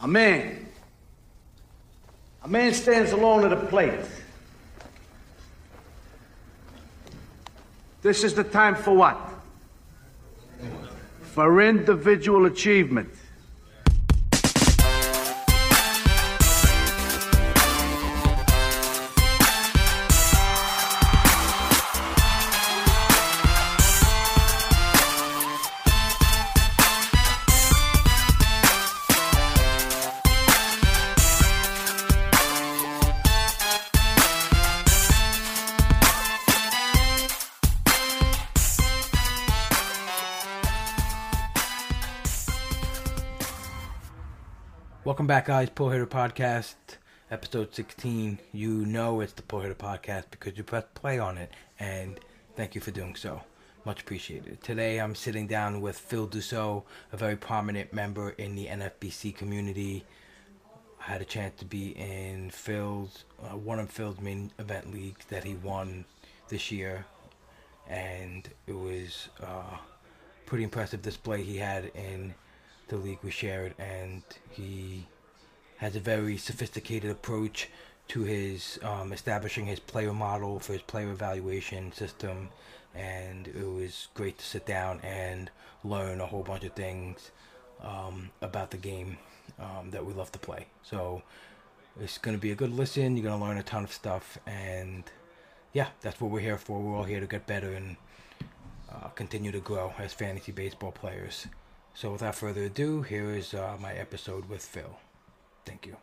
A man. A man stands alone at a plate. This is the time for what? For individual achievement. Back, guys. Pull Hitter Podcast, episode 16. You know it's the Pull Hitter Podcast because you pressed play on it, and thank you for doing so. Much appreciated. Today I'm sitting down with Phil Dussault, a very prominent member in the NFBC community. I had a chance to be in Phil's, uh, one of Phil's main event leagues that he won this year, and it was uh, pretty impressive display he had in the league we shared, and he has a very sophisticated approach to his um, establishing his player model for his player evaluation system, and it was great to sit down and learn a whole bunch of things um, about the game um, that we love to play. So it's going to be a good listen. You're going to learn a ton of stuff, and yeah, that's what we're here for. We're all here to get better and uh, continue to grow as fantasy baseball players. So without further ado, here is uh, my episode with Phil. Thank you.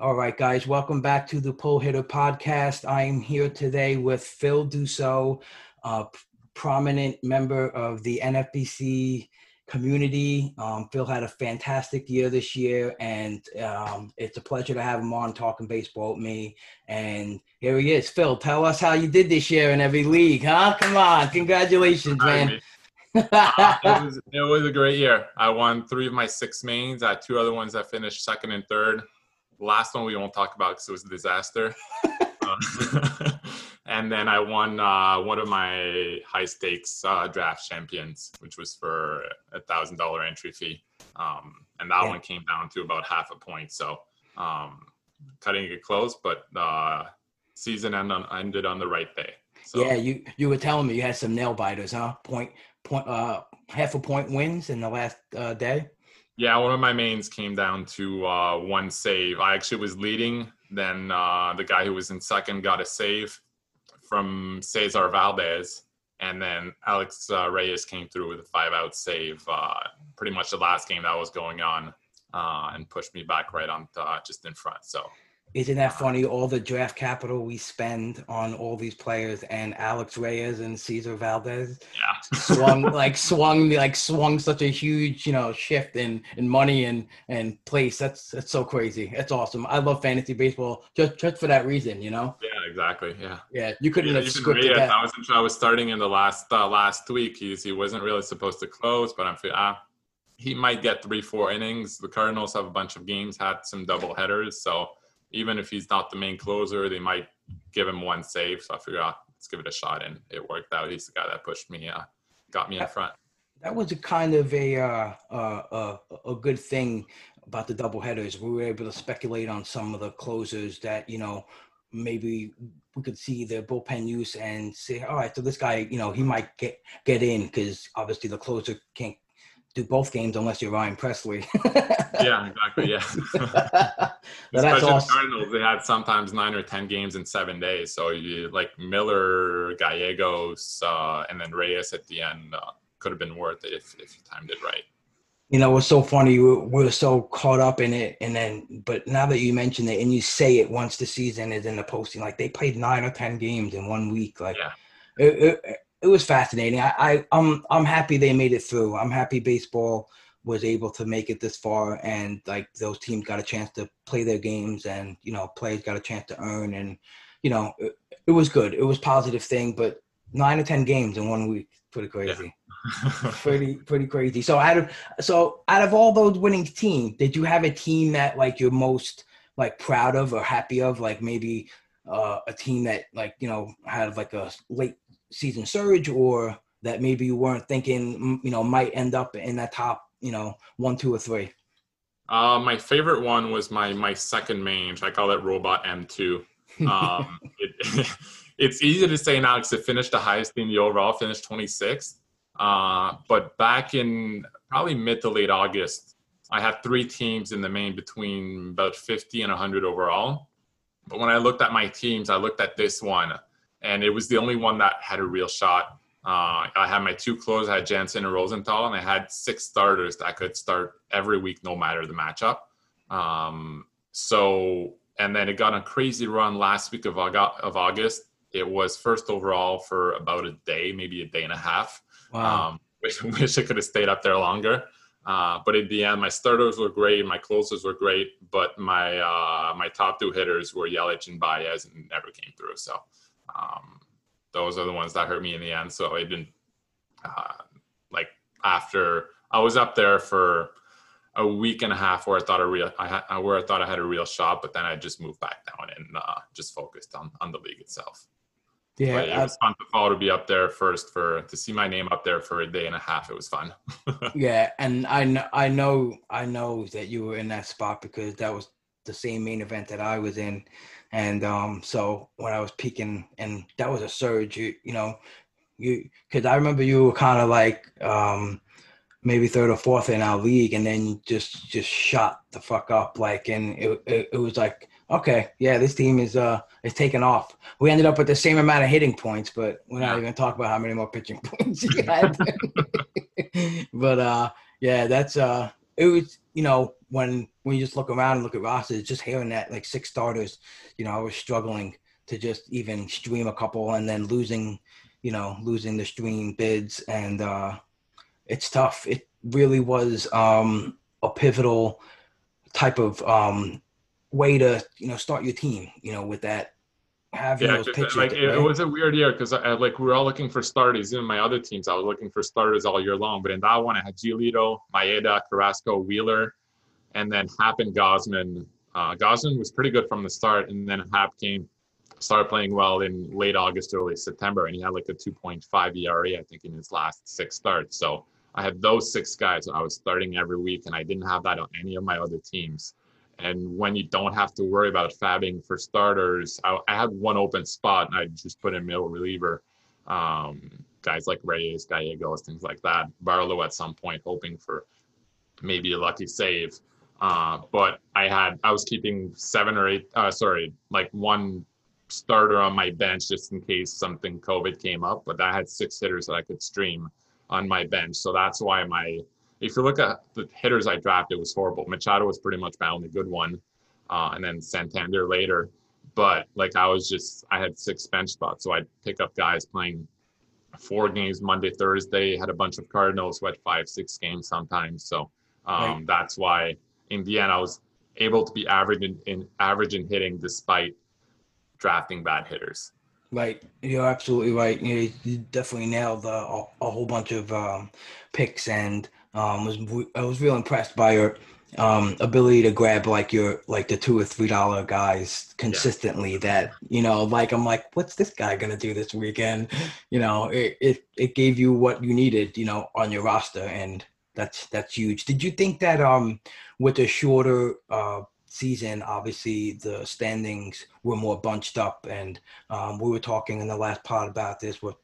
All right, guys, welcome back to the Pull Hitter Podcast. I am here today with Phil Dussault, a prominent member of the NFBC community. Um, Phil had a fantastic year this year, and um, it's a pleasure to have him on talking baseball with me. And here he is. Phil, tell us how you did this year in every league, huh? Come on. Congratulations, man. It, was, it was a great year. I won three of my six mains. I had two other ones that finished second and third. The last one we won't talk about because it was a disaster. uh, and then I won uh, one of my high stakes uh, draft champions, which was for a thousand dollar entry fee. Um, and that yeah. one came down to about half a point. So um, cutting it close, but uh, season end on, ended on the right day. So, yeah, you you were telling me you had some nail biters, huh? Point point uh half a point wins in the last uh, day. Yeah, one of my mains came down to uh, one save. I actually was leading. Then uh, the guy who was in second got a save from Cesar Valdez, and then Alex uh, Reyes came through with a five out save. Uh, pretty much the last game that was going on, uh, and pushed me back right on uh, just in front. So isn't that funny? All the draft capital we spend on all these players and Alex Reyes and Cesar Valdez yeah. swung like swung like swung such a huge you know shift in in money and and place. That's that's so crazy. That's awesome. I love fantasy baseball just just for that reason. You know. Yeah, exactly. Yeah. Yeah, you couldn't yeah, have scripted Reyes, that. I sure I was starting in the last uh, last week. He's he wasn't really supposed to close, but I'm ah. He might get three, four innings. The Cardinals have a bunch of games, had some double headers, so even if he's not the main closer, they might give him one save. So I figured, out let's give it a shot, and it worked out. He's the guy that pushed me, uh, got me in front. That was a kind of a uh, uh, uh, a good thing about the double headers. We were able to speculate on some of the closers that you know maybe we could see the bullpen use and say, all right, so this guy, you know, he might get get in because obviously the closer can't do both games unless you're Ryan Helsley. yeah, exactly. Yeah. that's awesome. Cardinals, they had sometimes nine or ten games in seven days. So you like Miller, Gallegos, uh, and then Reyes at the end uh, could have been worth it if if you timed it right. You know, it's so funny. We were, we're so caught up in it, and then, but now that you mention it, and you say it once the season is in the posting, like they played nine or ten games in one week, like. Yeah. It, it, it was fascinating. I, I I'm I'm happy they made it through. I'm happy baseball was able to make it this far and like those teams got a chance to play their games and you know players got a chance to earn and you know it, it was good. It was positive thing, but nine or ten games in one week, pretty crazy. Yeah. pretty pretty crazy. So out of so out of all those winning teams, did you have a team that like you're most like proud of or happy of? Like maybe uh, a team that like you know had like a late season surge, or that maybe you weren't thinking, you know, might end up in that top, you know, one, two, or three? Uh, my favorite one was my my second mange. I call it Robot M2. Um, it, it's easy to say now because it finished the highest in the overall, finished 26th. Uh, but back in probably mid to late August, I had three teams in the main between about 50 and 100 overall. But when I looked at my teams, I looked at this one, and it was the only one that had a real shot. Uh, I had my two closers, I had Jansen and Rosenthal, and I had six starters that I could start every week, no matter the matchup. Um, so, and then it got a crazy run last week of, of August. It was first overall for about a day, maybe a day and a half. Wow. Um, wish, wish I could have stayed up there longer. Uh, but in the end, my starters were great, my closers were great, but my uh, my top two hitters were Yelich and Baez, and never came through. So um, those are the ones that hurt me in the end. So I didn't uh, like after I was up there for a week and a half where I thought a real I had where I thought I had a real shot, but then I just moved back down and uh, just focused on on the league itself. Yeah, but it was fun to fall to be up there first for to see my name up there for a day and a half. It was fun. yeah, and I know I know I know that you were in that spot because that was the same main event that I was in, and um, so when I was peaking, and that was a surge. You you know, you because I remember you were kind of like um, maybe third or fourth in our league, and then just just shot the fuck up like, and it it, it was like okay, yeah, this team is uh is taking off. We ended up with the same amount of hitting points, but we're not even talk about how many more pitching points you had. but uh yeah, that's uh it was you know when when you just look around and look at rosters, just hearing that like six starters, you know, I was struggling to just even stream a couple and then losing, you know, losing the stream bids and uh it's tough. It really was um a pivotal type of um way to you know start your team. You know, with that having yeah, those pitchers. Like it, it, was a weird year because like we were all looking for starters. In my other teams, I was looking for starters all year long. But in that one, I had Giolito, Maeda, Carrasco, Wheeler, and then Happ and Gausman. Uh, Gausman was pretty good from the start, and then Happ came, started playing well in late August, early September, and he had like a 2.5 ERA, I think, in his last six starts. So I had those six guys and I was starting every week, and I didn't have that on any of my other teams. And when you don't have to worry about fabbing for starters, I, I had one open spot and I just put in middle reliever. Um, guys like Reyes, Gallegos, things like that. Barlow at some point, hoping for maybe a lucky save. Uh, but I had I was keeping seven or eight, uh, sorry, like one starter on my bench just in case something COVID came up. But I had six hitters that I could stream on my bench, so that's why my if you look at the hitters I drafted, it was horrible. Machado was pretty much my only good one, uh, and then Santander later. But like I was just, I had six bench spots, so I'd pick up guys playing four games Monday, Thursday. Had a bunch of Cardinals who had five, six games sometimes. So um, right. that's why in the end I was able to be average in, in average in hitting despite drafting bad hitters. Right, you're absolutely right. You, you definitely nailed uh, a, a, whole bunch of um, picks, and um, was I was real impressed by your um, ability to grab like your like the two or three dollar guys consistently. Yeah. That you know, like I'm like, what's this guy gonna do this weekend? You know, it, it it gave you what you needed, you know, on your roster, and that's that's huge. Did you think that um with a shorter uh season, obviously the standings were more bunched up, and um, we were talking in the last part about this with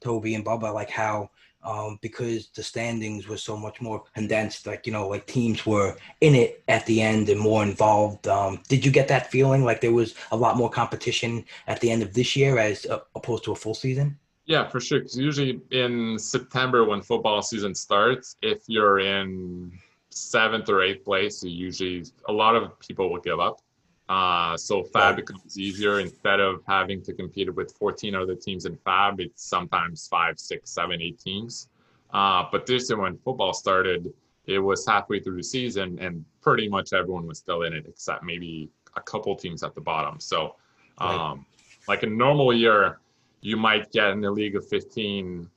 Toby and Bubba, like how um, because the standings were so much more condensed. Like you know, like teams were in it at the end and more involved. Um, did you get that feeling like there was a lot more competition at the end of this year as uh, opposed to a full season? Yeah, for sure. Because usually in September when football season starts, if you're in seventh or eighth place, you usually a lot of people will give up. Uh, so FAB becomes easier instead of having to compete with 14 other teams in FAB. It's sometimes five, six, seven, eight teams. Uh, but this year, when football started, it was halfway through the season, and pretty much everyone was still in it, except maybe a couple teams at the bottom. So, um, right. like a normal year, you might get in the league of 15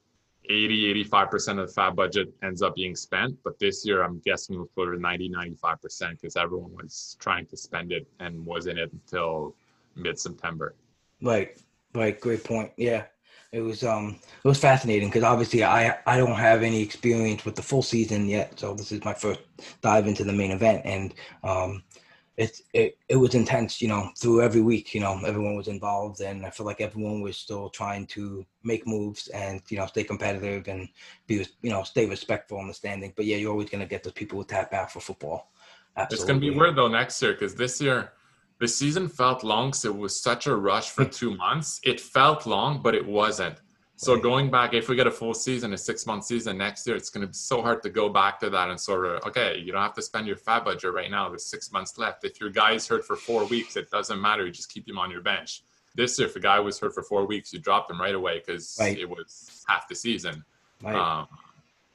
80, 85% of the FAB budget ends up being spent. But this year, I'm guessing it was closer to 90, 95% because everyone was trying to spend it and was in it until mid September. Right, right. Great point. Yeah. it was um it was fascinating because obviously I I don't have any experience with the full season yet, so this is my first dive into the main event, and um it it it was intense, you know, through every week, you know, everyone was involved, and I feel like everyone was still trying to make moves and you know stay competitive and be you know stay respectful in the standing. But yeah, you're always gonna get those people who tap out for football. Absolutely. It's gonna be weird though next year because this year the season felt long so it was such a rush for hmm. two months it felt long but it wasn't so right. going back if we get a full season a six month season next year it's going to be so hard to go back to that and sort of okay you don't have to spend your FAAB budget right now there's six months left if your guy's hurt for four weeks it doesn't matter you just keep him on your bench this year if a guy was hurt for four weeks you dropped him right away because right. it was half the season right. Um,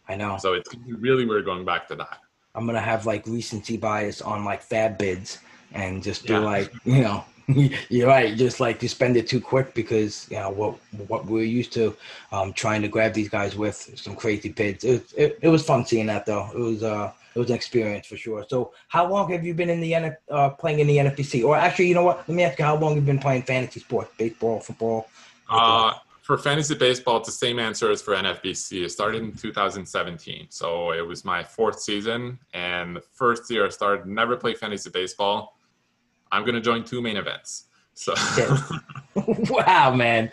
i know so it's really weird going back to that i'm going to have like recency bias on like FAAB bids and just be yeah. like, you know, you're right. Just like you spend it too quick because you know what what we're used to um, trying to grab these guys with some crazy bids. It, it, it was fun seeing that though. It was uh it was an experience for sure. So how long have you been in the NF, uh, playing in the NFBC? Or actually, you know what? Let me ask you how long you've been playing fantasy sports, baseball, football. Uh, for fantasy baseball, it's the same answer as for NFBC. It started in 2017, so it was my fourth season. And the first year I started, never played fantasy baseball I'm going to join two main events. So wow, man.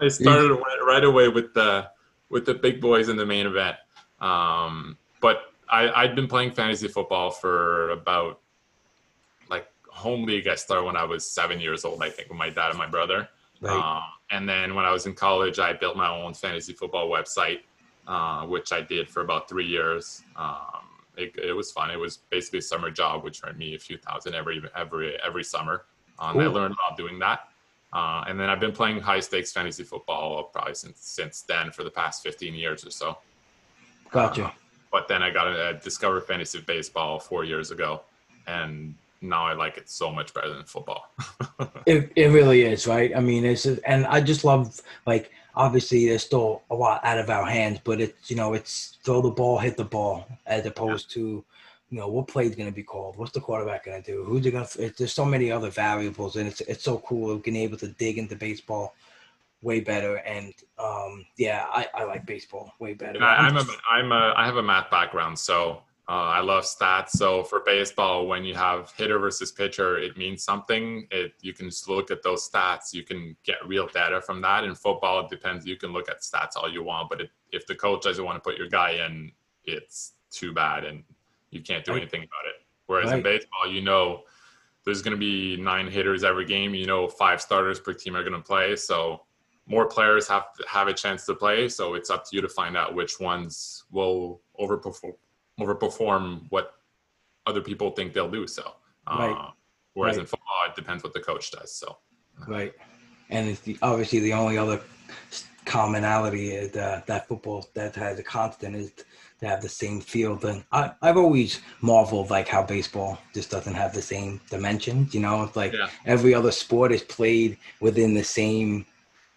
I started right away with the with the big boys in the main event. Um, but I, I'd been playing fantasy football for about like home league. I started when I was seven years old, I think, with my dad and my brother. Right. Um, and then when I was in college, I built my own fantasy football website, uh, which I did for about three years. Um, it, it was fun. It was basically a summer job, which earned me a few thousand every every every summer. Um, I learned about doing that. Uh, and then I've been playing high stakes fantasy football probably since since then for the past 15 years or so. Gotcha. Uh, but then I got a, discovered fantasy baseball four years ago, and now I like it so much better than football. it it really is, right? I mean, it's and I just love like obviously there's still a lot out of our hands, but it's you know it's throw the ball, hit the ball, as opposed to you know what play is going to be called, what's the quarterback going to do, who's going to. There's so many other variables, and it's it's so cool being able to dig into baseball way better. And um, yeah, I, I like baseball way better. I, I'm a I'm a I have a math background, so uh, I love stats. So for baseball, when you have hitter versus pitcher, it means something. It you can just look at those stats. You can get real data from that. In football, it depends. You can look at stats all you want, but it, if the coach doesn't want to put your guy in, it's too bad, and you can't do right. anything about it. Whereas right. in baseball, you know there's going to be nine hitters every game. You know five starters per team are going to play, so more players have have a chance to play. So it's up to you to find out which ones will overperform overperform what other people think they'll do. So, uh, right. whereas right. in football, it depends what the coach does. So, right. And it's the, obviously the only other commonality is uh, that football that has a constant is to have the same field. And I, I've always marveled like how baseball just doesn't have the same dimensions. You know, it's like yeah. every other sport is played within the same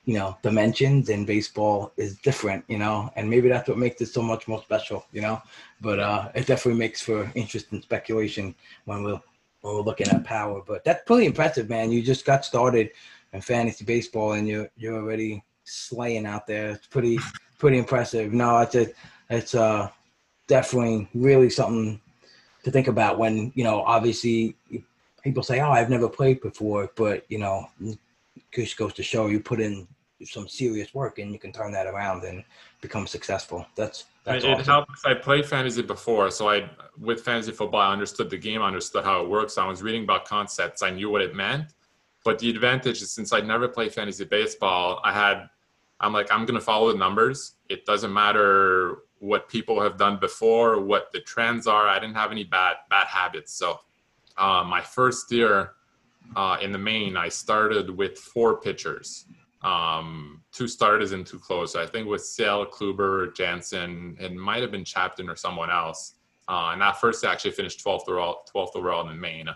you know dimensions and baseball is different you know and maybe that's what makes it so much more special you know but uh it definitely makes for interesting speculation when we're when we're looking at power but that's pretty impressive man. You just got started in fantasy baseball and you're you're already slaying out there. It's pretty pretty impressive. No it's a, it's uh definitely really something to think about when you know obviously people say oh i've never played before but you know just goes to show you put in some serious work and you can turn that around and become successful. That's that's it, awesome. it helps. I played fantasy before, so I with fantasy football, I understood the game, I understood how it works. I was reading about concepts, I knew what it meant. But the advantage is since I'd never played fantasy baseball, I had I'm like I'm gonna follow the numbers. It doesn't matter what people have done before, what the trends are. I didn't have any bad bad habits. So uh, my first year uh, in the main, I started with four pitchers um, two starters and two closers. I think with Sale, Kluber, Jansen, it might have been Chapman or someone else. Uh, and that first I actually finished 12th overall, 12th overall in the main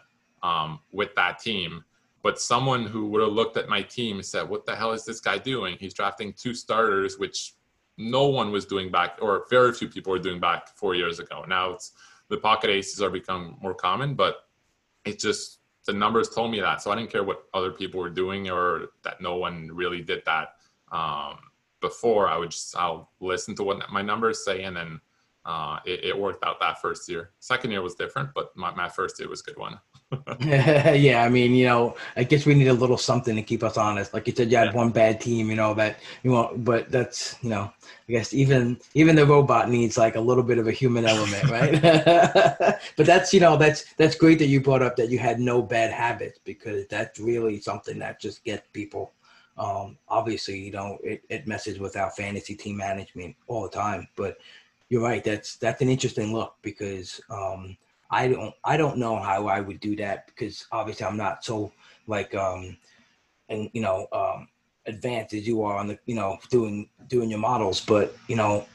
um, with that team. But someone who would have looked at my team said, "What the hell is this guy doing? He's drafting two starters, which no one was doing back, or very few people were doing back four years ago. Now it's the pocket aces are become more common, but it's just the numbers told me that. So I didn't care what other people were doing or that no one really did that. Um, before, I would just I'll listen to what my numbers say, and then uh, it, it, worked out that first year. Second year was different, but my, my first year was a good one. yeah, I mean, you know, I guess we need a little something to keep us honest. Like you said, you had yeah. one bad team, you know, that you want, but that's, you know, I guess even even the robot needs like a little bit of a human element, right? but that's, you know, that's that's great that you brought up that you had no bad habits because that's really something that just gets people. Um, obviously, you know, it, it messes with our fantasy team management all the time, but you're right. That's that's an interesting look because um, I don't I don't know how I would do that because obviously I'm not so like um, and you know um, advanced as you are on the you know doing doing your models, but you know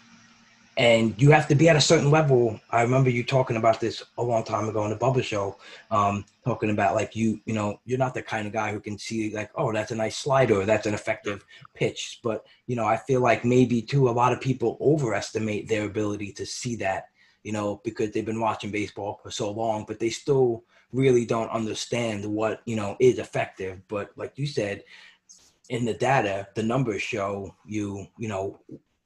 and you have to be at a certain level. I remember you talking about this a long time ago on the Bubba Show, um, talking about like you, you know, you're not the kind of guy who can see like, oh, that's a nice slider, that's an effective pitch. But you know, I feel like maybe too a lot of people overestimate their ability to see that, you know, because they've been watching baseball for so long, but they still really don't understand what you know is effective. But like you said, in the data, the numbers show you, you know,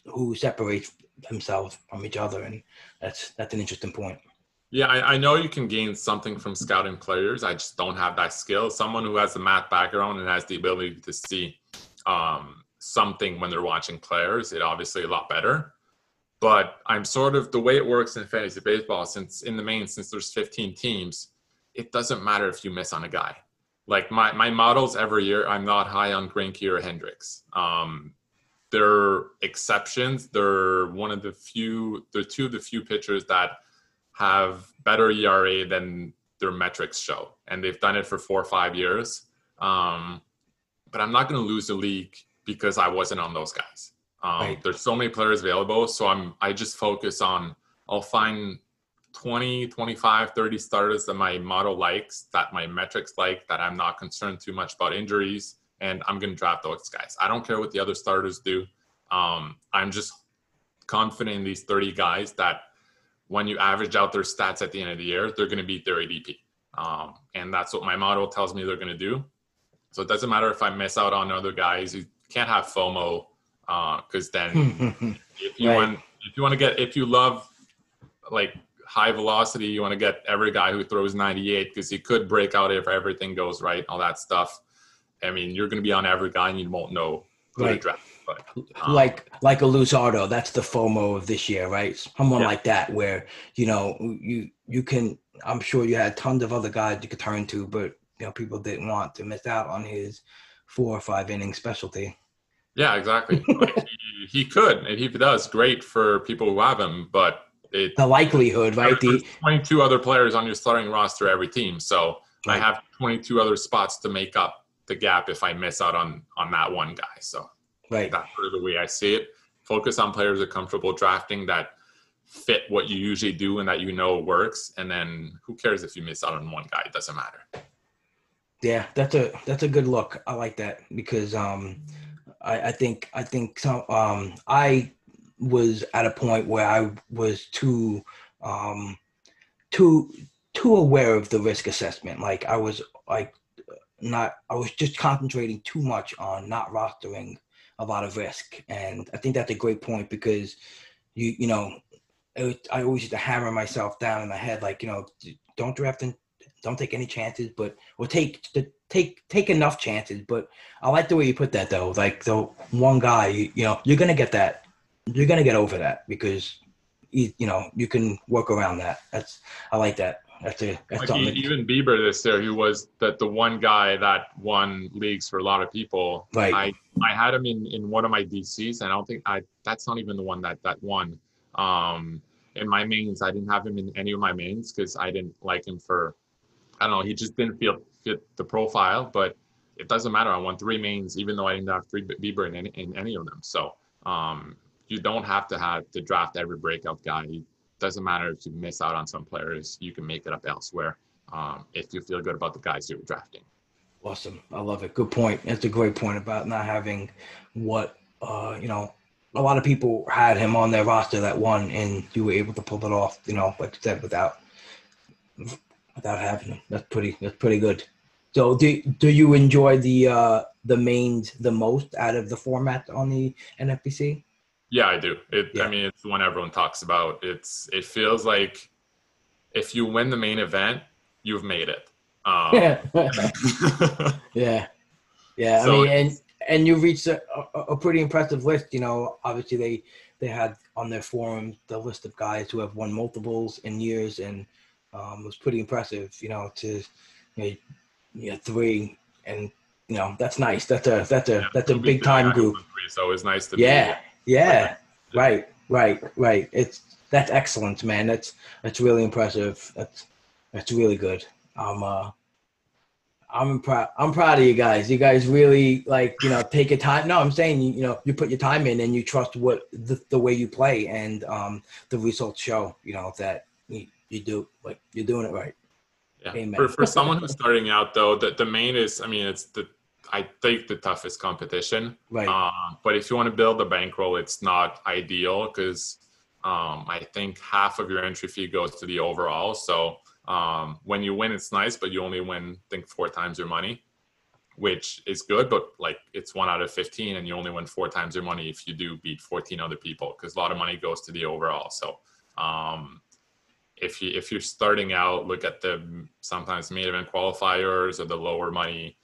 who separates themselves from each other, and that's that's an interesting point. Yeah, I, I, know you can gain something from scouting players. I just don't have that skill. Someone who has a math background and has the ability to see um, something when they're watching players, it obviously a lot better. But I'm sort of the way it works in fantasy baseball. Since in the main, since there's 15 teams, it doesn't matter if you miss on a guy. Like my my models every year, I'm not high on Greinke or Hendricks. Um, they're exceptions. They're one of the few, they're two of the few pitchers that have better ERA than their metrics show. And they've done it for four or five years. Um, but I'm not going to lose the league because I wasn't on those guys. Um, right. There's so many players available. So I'm, I just focus on, I'll find 20, 25, 30 starters that my model likes, that my metrics like, that I'm not concerned too much about injuries and I'm going to draft those guys. I don't care what the other starters do. Um, I'm just confident in these 30 guys that when you average out their stats at the end of the year, they're going to beat their ADP. Um, and that's what my model tells me they're going to do. So it doesn't matter if I miss out on other guys. You can't have FOMO because uh, then if you right. want if you want to get if you love like high velocity, you want to get every guy who throws 98 because he could break out if everything goes right, all that stuff. I mean, you're going to be on every guy and you won't know who right. to draft. But, um, like like a Luzardo, that's the FOMO of this year, right? Someone yeah. like that, where you know you you can. I'm sure you had tons of other guys you could turn to, but you know people didn't want to miss out on his four or five inning specialty. Yeah, exactly. like he, he, could, and he does great for people who have him, but it, the likelihood, right? The 22 other players on your starting roster every team, so right. I have 22 other spots to make up the gap if I miss out on on that one guy. So right. that's sort of the way I see it. Focus on players are comfortable drafting that fit what you usually do and that you know works. And then who cares if you miss out on one guy? It doesn't matter. Yeah, that's a that's a good look. I like that because um I, I think I think some um I was at a point where I was too um too too aware of the risk assessment. Like I was like not I was just concentrating too much on not rostering a lot of risk, and I think that's a great point because you you know it, I always used to hammer myself down in my head like you know don't draft and don't take any chances, but or take take take enough chances. But I like the way you put that though. Like the one guy, you, you know, you're gonna get that. You're gonna get over that because you, you know you can work around that. That's I like that. That's a that's like even Bieber this year, who was that the one guy that won leagues for a lot of people. Right. I I had him in in one of my DCs, and I don't think I that's not even the one that that won. Um, in my mains, I didn't have him in any of my mains because I didn't like him for I don't know. He just didn't feel fit the profile, but it doesn't matter. I won three mains, even though I didn't have three Bieber in any, in any of them. So um, you don't have to have to draft every breakout guy. You doesn't matter if you miss out on some players, you can make it up elsewhere um, if you feel good about the guys you're drafting. Awesome. I love it. Good point. That's a great point about not having what, uh, you know, a lot of people had him on their roster that won and you were able to pull it off, you know, like you said, without without having him. That's pretty that's pretty good. So do do you enjoy the uh the mains the most out of the format on the NFBC? Yeah, I do. It. Yeah. I mean, it's the one everyone talks about. It's. It feels like if you win the main event, you've made it. Um, yeah, yeah. So I mean, and and you reached a, a, a pretty impressive list. You know, obviously they they had on their forum the list of guys who have won multiples in years, and um, it was pretty impressive. You know, to you know, three, and you know that's nice. That's a that's a Yeah, that's a big time group. three, So it was nice to be. Yeah, yeah, right, right, right. It's that's excellent, man. That's that's really impressive. That's that's really good. I'm uh, I'm proud. I'm proud of you guys. You guys really like you know take your time. No, I'm saying you, you know you put your time in and you trust what the, the way you play and um the results show. You know that you, you do like you're doing it right. Yeah. Amen. For, for someone who's starting out though, the, the main is I mean it's the I think the toughest competition. Right. Um, but if you want to build a bankroll, it's not ideal because um, I think half of your entry fee goes to the overall. So um, when you win, it's nice, but you only win I think four times your money, which is good. But like it's one out of fifteen, and you only win four times your money if you do beat fourteen other people because a lot of money goes to the overall. So um, if you if you're starting out, look at the sometimes main event qualifiers or the lower money,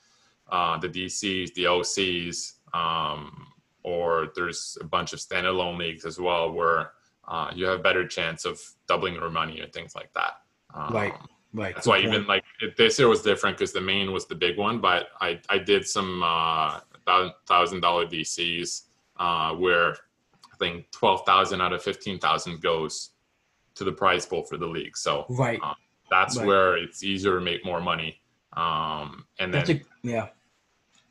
uh, the DCs, the OCs, um, or there's a bunch of standalone leagues as well where uh, you have a better chance of doubling your money or things like that. Um, Right. Right. That's why point. even like it, this year was different because the main was the big one, but I I did some uh, thousand dollar DCs uh, where I think twelve thousand out of fifteen thousand goes to the prize pool for the league. So right. uh, that's Right. where it's easier to make more money. Um, and then That's a yeah.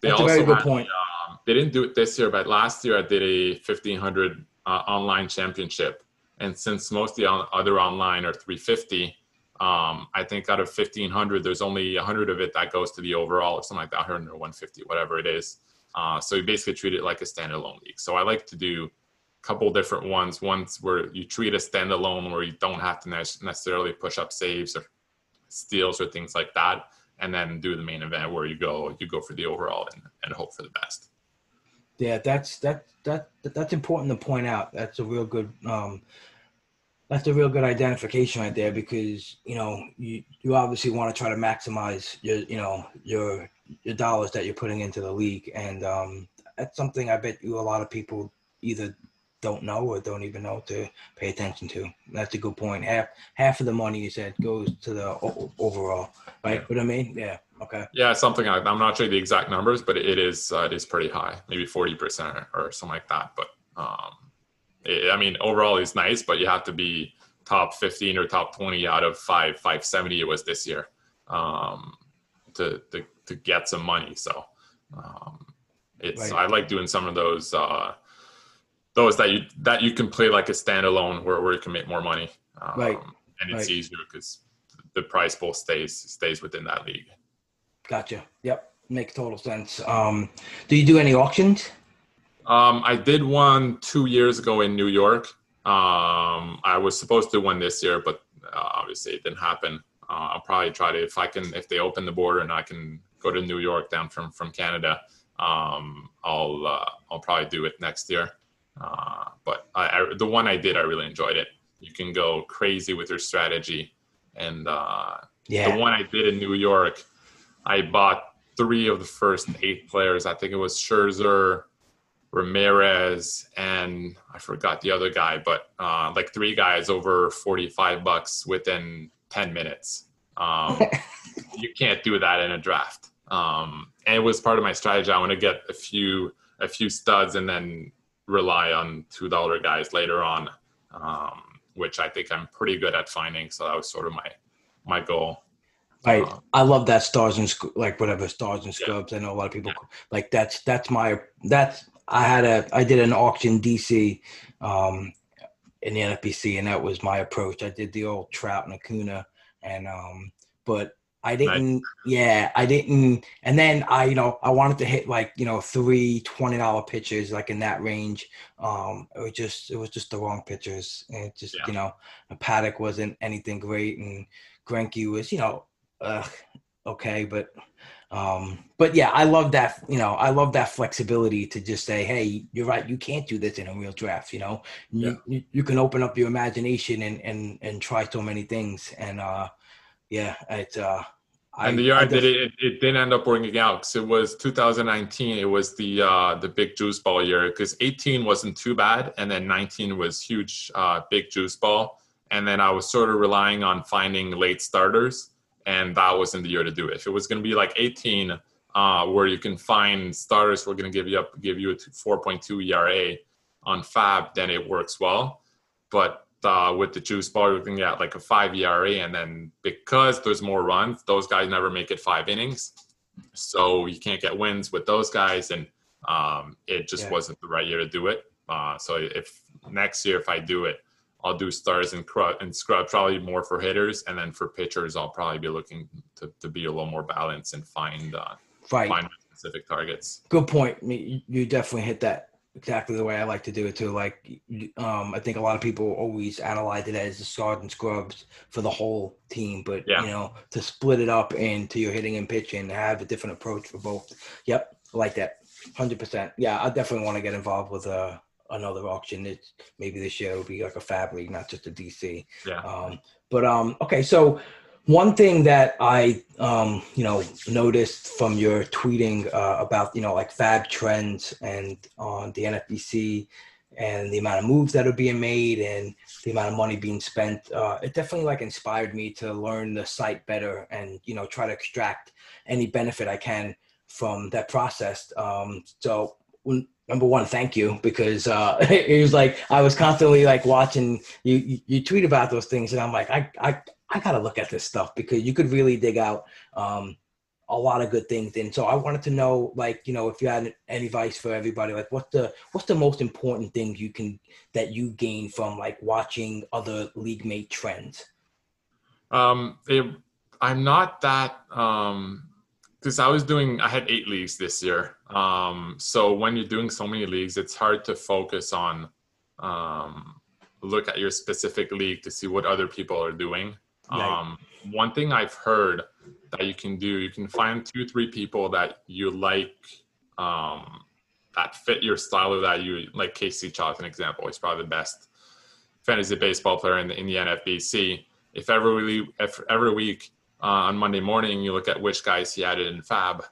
they That's a also very good had, point. um, they didn't do it this year, but last year I did a fifteen hundred uh, online championship, and since most of the other online are three fifty, um, I think out of fifteen hundred, there's only hundred of it that goes to the overall or something like that, hundred or one fifty, whatever it is. Uh, so you basically treat it like a standalone league. So I like to do a couple different ones. Ones where you treat a standalone where you don't have to ne- necessarily push up saves or steals or things like that and then do the main event where you go you go for the overall and, and hope for the best Yeah, that's that that that's important to point out. That's a real good um that's a real good identification right there because you know you you obviously want to try to maximize your you know your your dollars that you're putting into the league and um that's something I bet you a lot of people either don't know or don't even know to pay attention to. That's a good point. Half half of the money you said goes to the o- overall, right? Yeah. What I mean? Yeah. Okay. yeah something like i'm not sure the exact numbers but it is uh, it is pretty high maybe 40% or something like that but um it, i mean overall is nice but you have to be top 15 or top 20 out of 5 570 it was this year um to to, to get some money so um it's Right. i like doing some of those uh those that you that you can play like a standalone where, where you can make more money um, Right. and it's Right. easier because the price pool stays stays within that league Gotcha. Yep. Makes total sense. Um, do you do any auctions? Um, I did one two years ago in New York. Um, I was supposed to do one this year, but uh, obviously it didn't happen. Uh, I'll probably try to if I can if they open the border and I can go to New York down from from Canada. Um, I'll uh, I'll probably do it next year. Uh, but I, I, the one I did, I really enjoyed it. You can go crazy with your strategy, and uh, Yeah. the one I did in New York, I bought three of the first eight players. I think it was Scherzer, Ramirez, and I forgot the other guy, but uh, like three guys over 45 bucks within 10 minutes. Um, you can't do that in a draft. Um, and it was part of my strategy. I want to get a few a few studs and then rely on two dollar guys later on, um, which I think I'm pretty good at finding. So that was sort of my my goal. Right. Uh, I love that stars and sc- like whatever stars and Yeah. scrubs. I know a lot of people like that's that's my that's I had a I did an auction DC um in the NFBC and that was my approach. I did the old Trout and Acuna and um but I didn't yeah, I didn't and then I you know I wanted to hit like, you know, three twenty dollar pitchers like in that range. Um it was just it was just the wrong pitchers. And it just, Yeah. you know, Paddock wasn't anything great and Greinke was, you know, uh, okay, but um, but yeah, I love that. You know, I love that flexibility to just say, "Hey, you're right. You can't do this in a real draft." You know, Yeah. you, you can open up your imagination and and and try so many things. And uh, yeah, it's uh, and the year I, did it, it, it didn't end up working out because it was 2019. It was the uh, the big juice ball year because 18 wasn't too bad, and then 19 was huge, uh, big juice ball. And then I was sort of relying on finding late starters, and that wasn't the year to do it. If it was going to be like 18, uh, where you can find starters, we're going to give you up, give you a 4.2 ERA on Fab, then it works well. But uh, with the juice ball, you're looking at like a five ERA, and then because there's more runs, those guys never make it five innings, so you can't get wins with those guys, and um, it just Yeah. wasn't the right year to do it. Uh, so if next year if I do it, I'll do stars and scrub and scrub probably more for hitters, and then for pitchers, I'll probably be looking to, to be a little more balanced and find uh, right. find specific targets. Good point. You definitely hit that exactly the way I like to do it too. Like, um, I think a lot of people always analyze it as the stars and scrubs for the whole team, but Yeah. you know, to split it up into your hitting and pitching, have a different approach for both. Yep, I like that. Hundred percent. Yeah, I definitely want to get involved with uh, another auction. It's maybe this year it'll be like a Fab League, not just a DC. Yeah. Um, but um, okay, so one thing that I um, you know noticed from your tweeting uh, about you know like fab trends and on the NFBC and the amount of moves that are being made and the amount of money being spent, uh, it definitely like inspired me to learn the site better and you know try to extract any benefit I can from that process. Um, so when, number one, thank you because uh, it was like I was constantly like watching you, you you tweet about those things and I'm like I I I gotta look at this stuff because you could really dig out um, a lot of good things. And so I wanted to know, like, you know, if you had any advice for everybody, like, what's the what's the most important thing you can that you gain from like watching other league mate trends? Um, it, I'm not that um, because I was doing. I had eight leagues this year. Um, so when you're doing so many leagues, it's hard to focus on um, look at your specific league to see what other people are doing. Um, one thing I've heard that you can do, you can find two, three people that you like um, that fit your style or that you like. Casey Chaw, as an example, he's probably the best fantasy baseball player in the, in the NFBC. If every if every week uh, on Monday morning you look at which guys he added in Fab,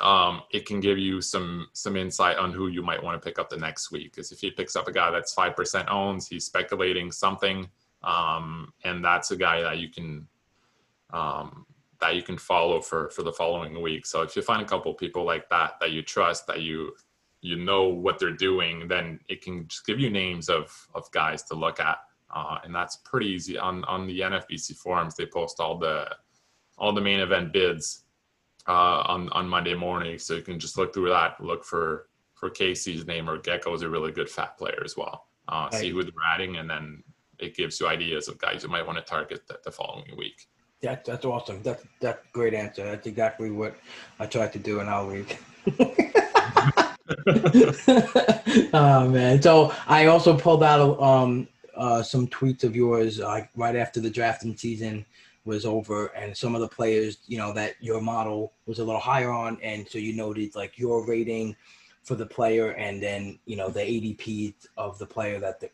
um, it can give you some some insight on who you might want to pick up the next week. Because if he picks up a guy that's five percent owns, he's speculating something, um, and that's a guy that you can um, that you can follow for for the following week. So if you find a couple people like that that you trust, that you you know what they're doing, then it can just give you names of of guys to look at, uh, and that's pretty easy on on the NFBC forums. They post all the all the main event bids uh, on on Monday morning, so you can just look through that, look for for Casey's name or Gecko's a really good FAB player as well. Uh, See who they're adding, and then it gives you ideas of guys you might want to target the, following week. That, that's awesome. That's a great answer. That's exactly what I tried to do in our league. oh man! So I also pulled out um uh, some tweets of yours like right after the drafting season was over, and some of the players you know that your model was a little higher on, and so you noted like your rating for the player, and then you know the ADP of the player that the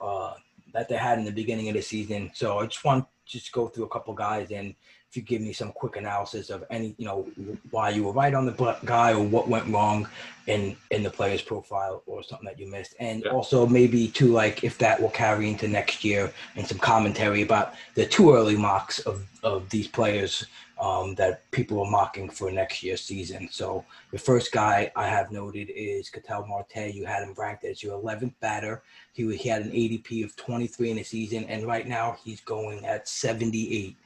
uh, that they had in the beginning of the season. So I just want to just go through a couple guys and if you give me some quick analysis of any, you know, why you were right on the guy or what went wrong in in the player's profile or something that you missed, and Yeah. also maybe too like if that will carry into next year and some commentary about the too early mocks of of these players um, that people are mocking for next year's season. So the first guy I have noted is Ketel Marte. You had him ranked as your 11th batter. He, he had an ADP of 23 in the season, and right now he's going at 78.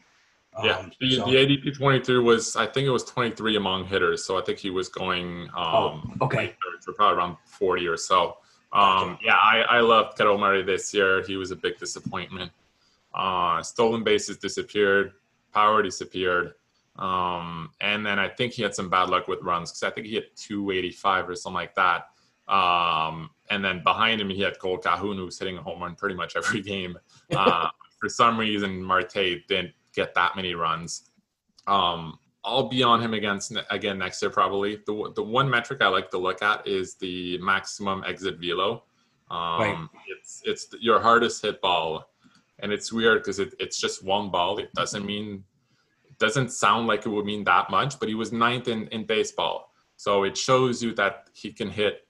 Yeah, Um, the, so- the ADP 23 was, I think it was 23 among hitters. So I think he was going, um, Oh, okay. for probably around 40 or so. Um, yeah, I, I loved Ketel Marte this year. He was a big disappointment. Uh, stolen bases disappeared, power disappeared. Um, and then I think he had some bad luck with runs because I think he hit 285 or something like that. Um, and then behind him, he had Kole Calhoun, who was hitting a home run pretty much every game. Uh, for some reason, Marte didn't get that many runs. Um, I'll be on him against again next year probably. The the one metric I like to look at is the maximum exit velo. Um, Right. It's it's your hardest hit ball, and it's weird because it, it's just one ball. It doesn't mean it doesn't sound like it would mean that much, but he was ninth in in baseball, so it shows you that he can hit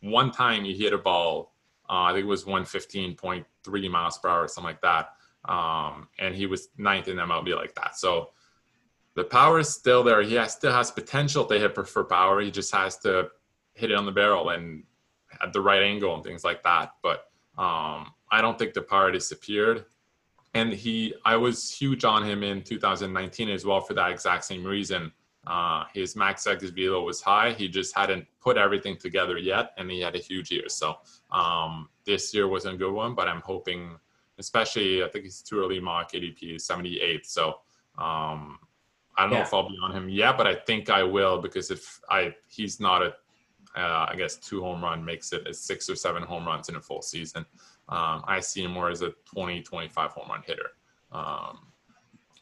one time. He hit a ball. Uh, I think it was one fifteen point three miles per hour, or something like that. Um, and he was ninth in MLB like that. So the power is still there. He has, still has potential to hit for power. He just has to hit it on the barrel and at the right angle and things like that. But um, I don't think the power disappeared. And he, I was huge on him in 2019 as well for that exact same reason. Uh, his max exit velo was high. He just hadn't put everything together yet, and he had a huge year. So um, this year wasn't a good one, but I'm hoping, especially I think he's too early mock ADP is 78. So um, I don't know if I'll be on him yet, but I think I will because if I he's not a uh, I guess two home run makes it a six or seven home runs in a full season. Um, I see him more as a 20, 25 home run hitter. Um,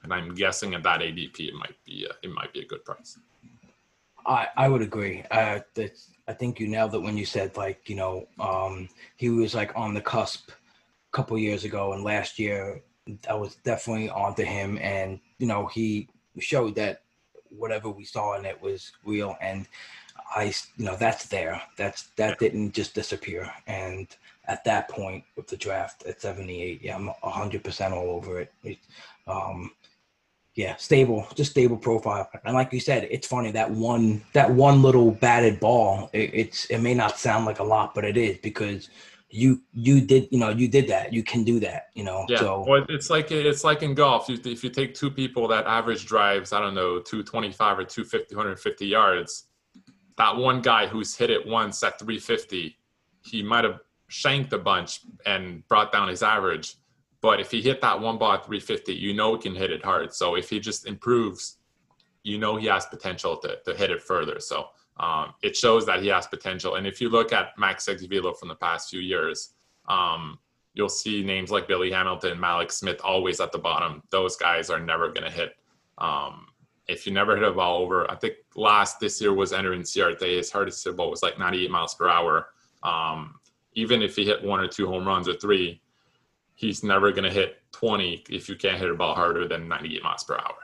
and I'm guessing at that ADP, it might be a, it might be a good price. I, I would agree. Uh, that's, I think you nailed it when you said like you know um, he was like on the cusp a couple years ago, and last year I was definitely onto him, and you know he showed that whatever we saw in it was real, and I you know that's there. That's that didn't just disappear, and at that point with the draft at 78, yeah, I'm 100 percent all over it. it um, yeah, stable, just stable profile. And like you said, it's funny that one that one little batted ball. It, it's it may not sound like a lot, but it is because you you did you know you did that. You can do that. You know. Yeah, So well, it's like it's like in golf. You, if you take two people that average drives, I don't know, 225 or 250, 150 yards, that one guy who's hit it once at 350, he might have shanked a bunch and brought down his average. But if he hit that one ball at 350, you know he can hit it hard. So if he just improves, you know he has potential to, to hit it further. So um, it shows that he has potential. And if you look at Max Velo from the past few years, um, you'll see names like Billy Hamilton, Mallex Smith always at the bottom. Those guys are never going to hit. Um, if you never hit a ball over, I think last this year was Ender Inciarte. His hardest hit ball was like 98 miles per hour. Um, even if he hit one or two home runs or three, he's never going to hit 20 if you can't hit a ball harder than 98 miles per hour.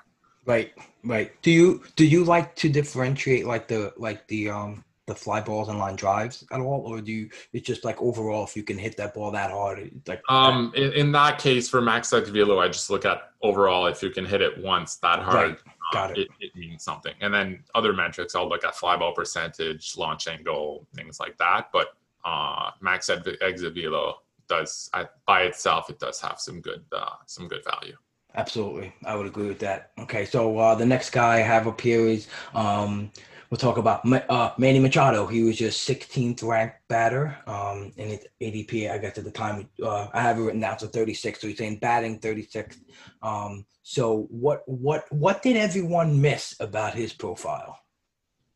right, right. Do you do you like to differentiate like the like the um the fly balls and line drives at all, or do you it's just like overall if you can hit that ball that hard, like Um, in, in that case, for Max Velo, I just look at overall if you can hit it once that hard. Right. Got uh, it. It, it means something. And then other metrics, I'll look at fly ball percentage, launch angle, things like that. But uh, max velo does I, by itself, it does have some good uh, some good value. Absolutely, I would agree with that. Okay, so uh, the next guy I have up here is um, we'll talk about uh, Manny Machado. He was just 16th ranked batter um, in his ADP. I guess at the time uh, I have it written down to 36. So he's saying batting 36. Um, so what what what did everyone miss about his profile?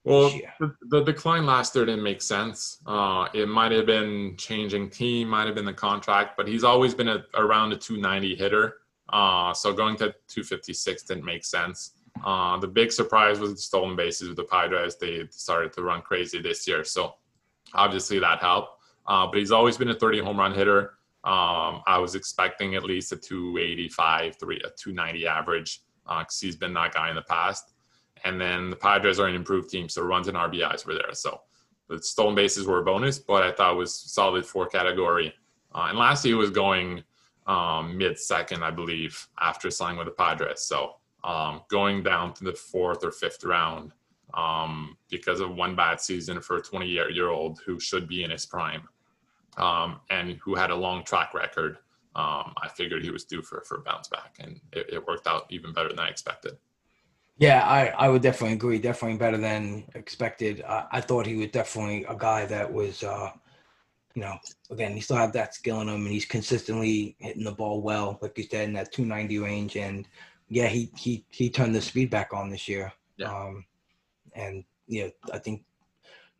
Well, year? the, the decline last year didn't make sense. Uh, it might have been changing team, might have been the contract, but he's always been a, around a 290 hitter. Uh, so going to 256 didn't make sense. Uh, the big surprise was the stolen bases with the Padres. They started to run crazy this year, so obviously that helped. Uh, but he's always been a 30 home run hitter. Um, I was expecting at least a 285, three, a 290 average because he's been that guy in the past. And then the Padres are an improved team, so runs and RBIs were there. So the stolen bases were a bonus, but I thought it was solid four category. Uh, and last year was going um, mid second, I believe, after signing with the Padres. So um, going down to the fourth or fifth round um, because of one bad season for a 20 year old who should be in his prime um, and who had a long track record. Um, I figured he was due for, for a bounce back, and it, it worked out even better than I expected. Yeah, I, I would definitely agree. Definitely better than expected. I, I thought he was definitely a guy that was, uh, you know, again, he still had that skill in him, and he's consistently hitting the ball well, like you said, in that 290 range. And yeah, he he he turned the speed back on this year. Yeah. Um, and yeah, I think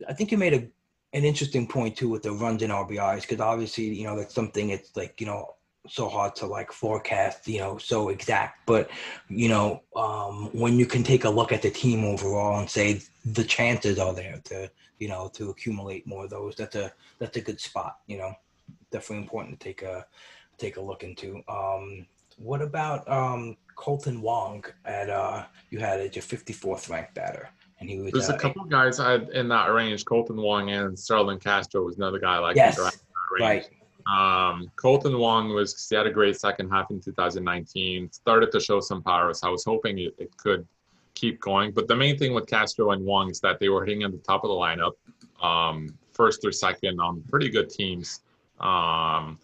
I think you made a an interesting point too with the runs and RBIs because obviously you know that's something. It's like you know so hard to like forecast, you know, so exact. But you know, um, when you can take a look at the team overall and say the chances are there to, you know, to accumulate more of those, that's a that's a good spot. You know, definitely important to take a take a look into. Um, what about um, Kolten Wong at uh, you had as your 54th ranked batter, and he was. There's uh, a couple guys I in that range. Kolten Wong and Starlin Castro was another guy like. Yes, right. Um, Kolten Wong was he had a great second half in 2019. Started to show some power, so I was hoping it, it could keep going. But the main thing with Castro and Wong is that they were hitting at the top of the lineup, um, first or second on pretty good teams. Um,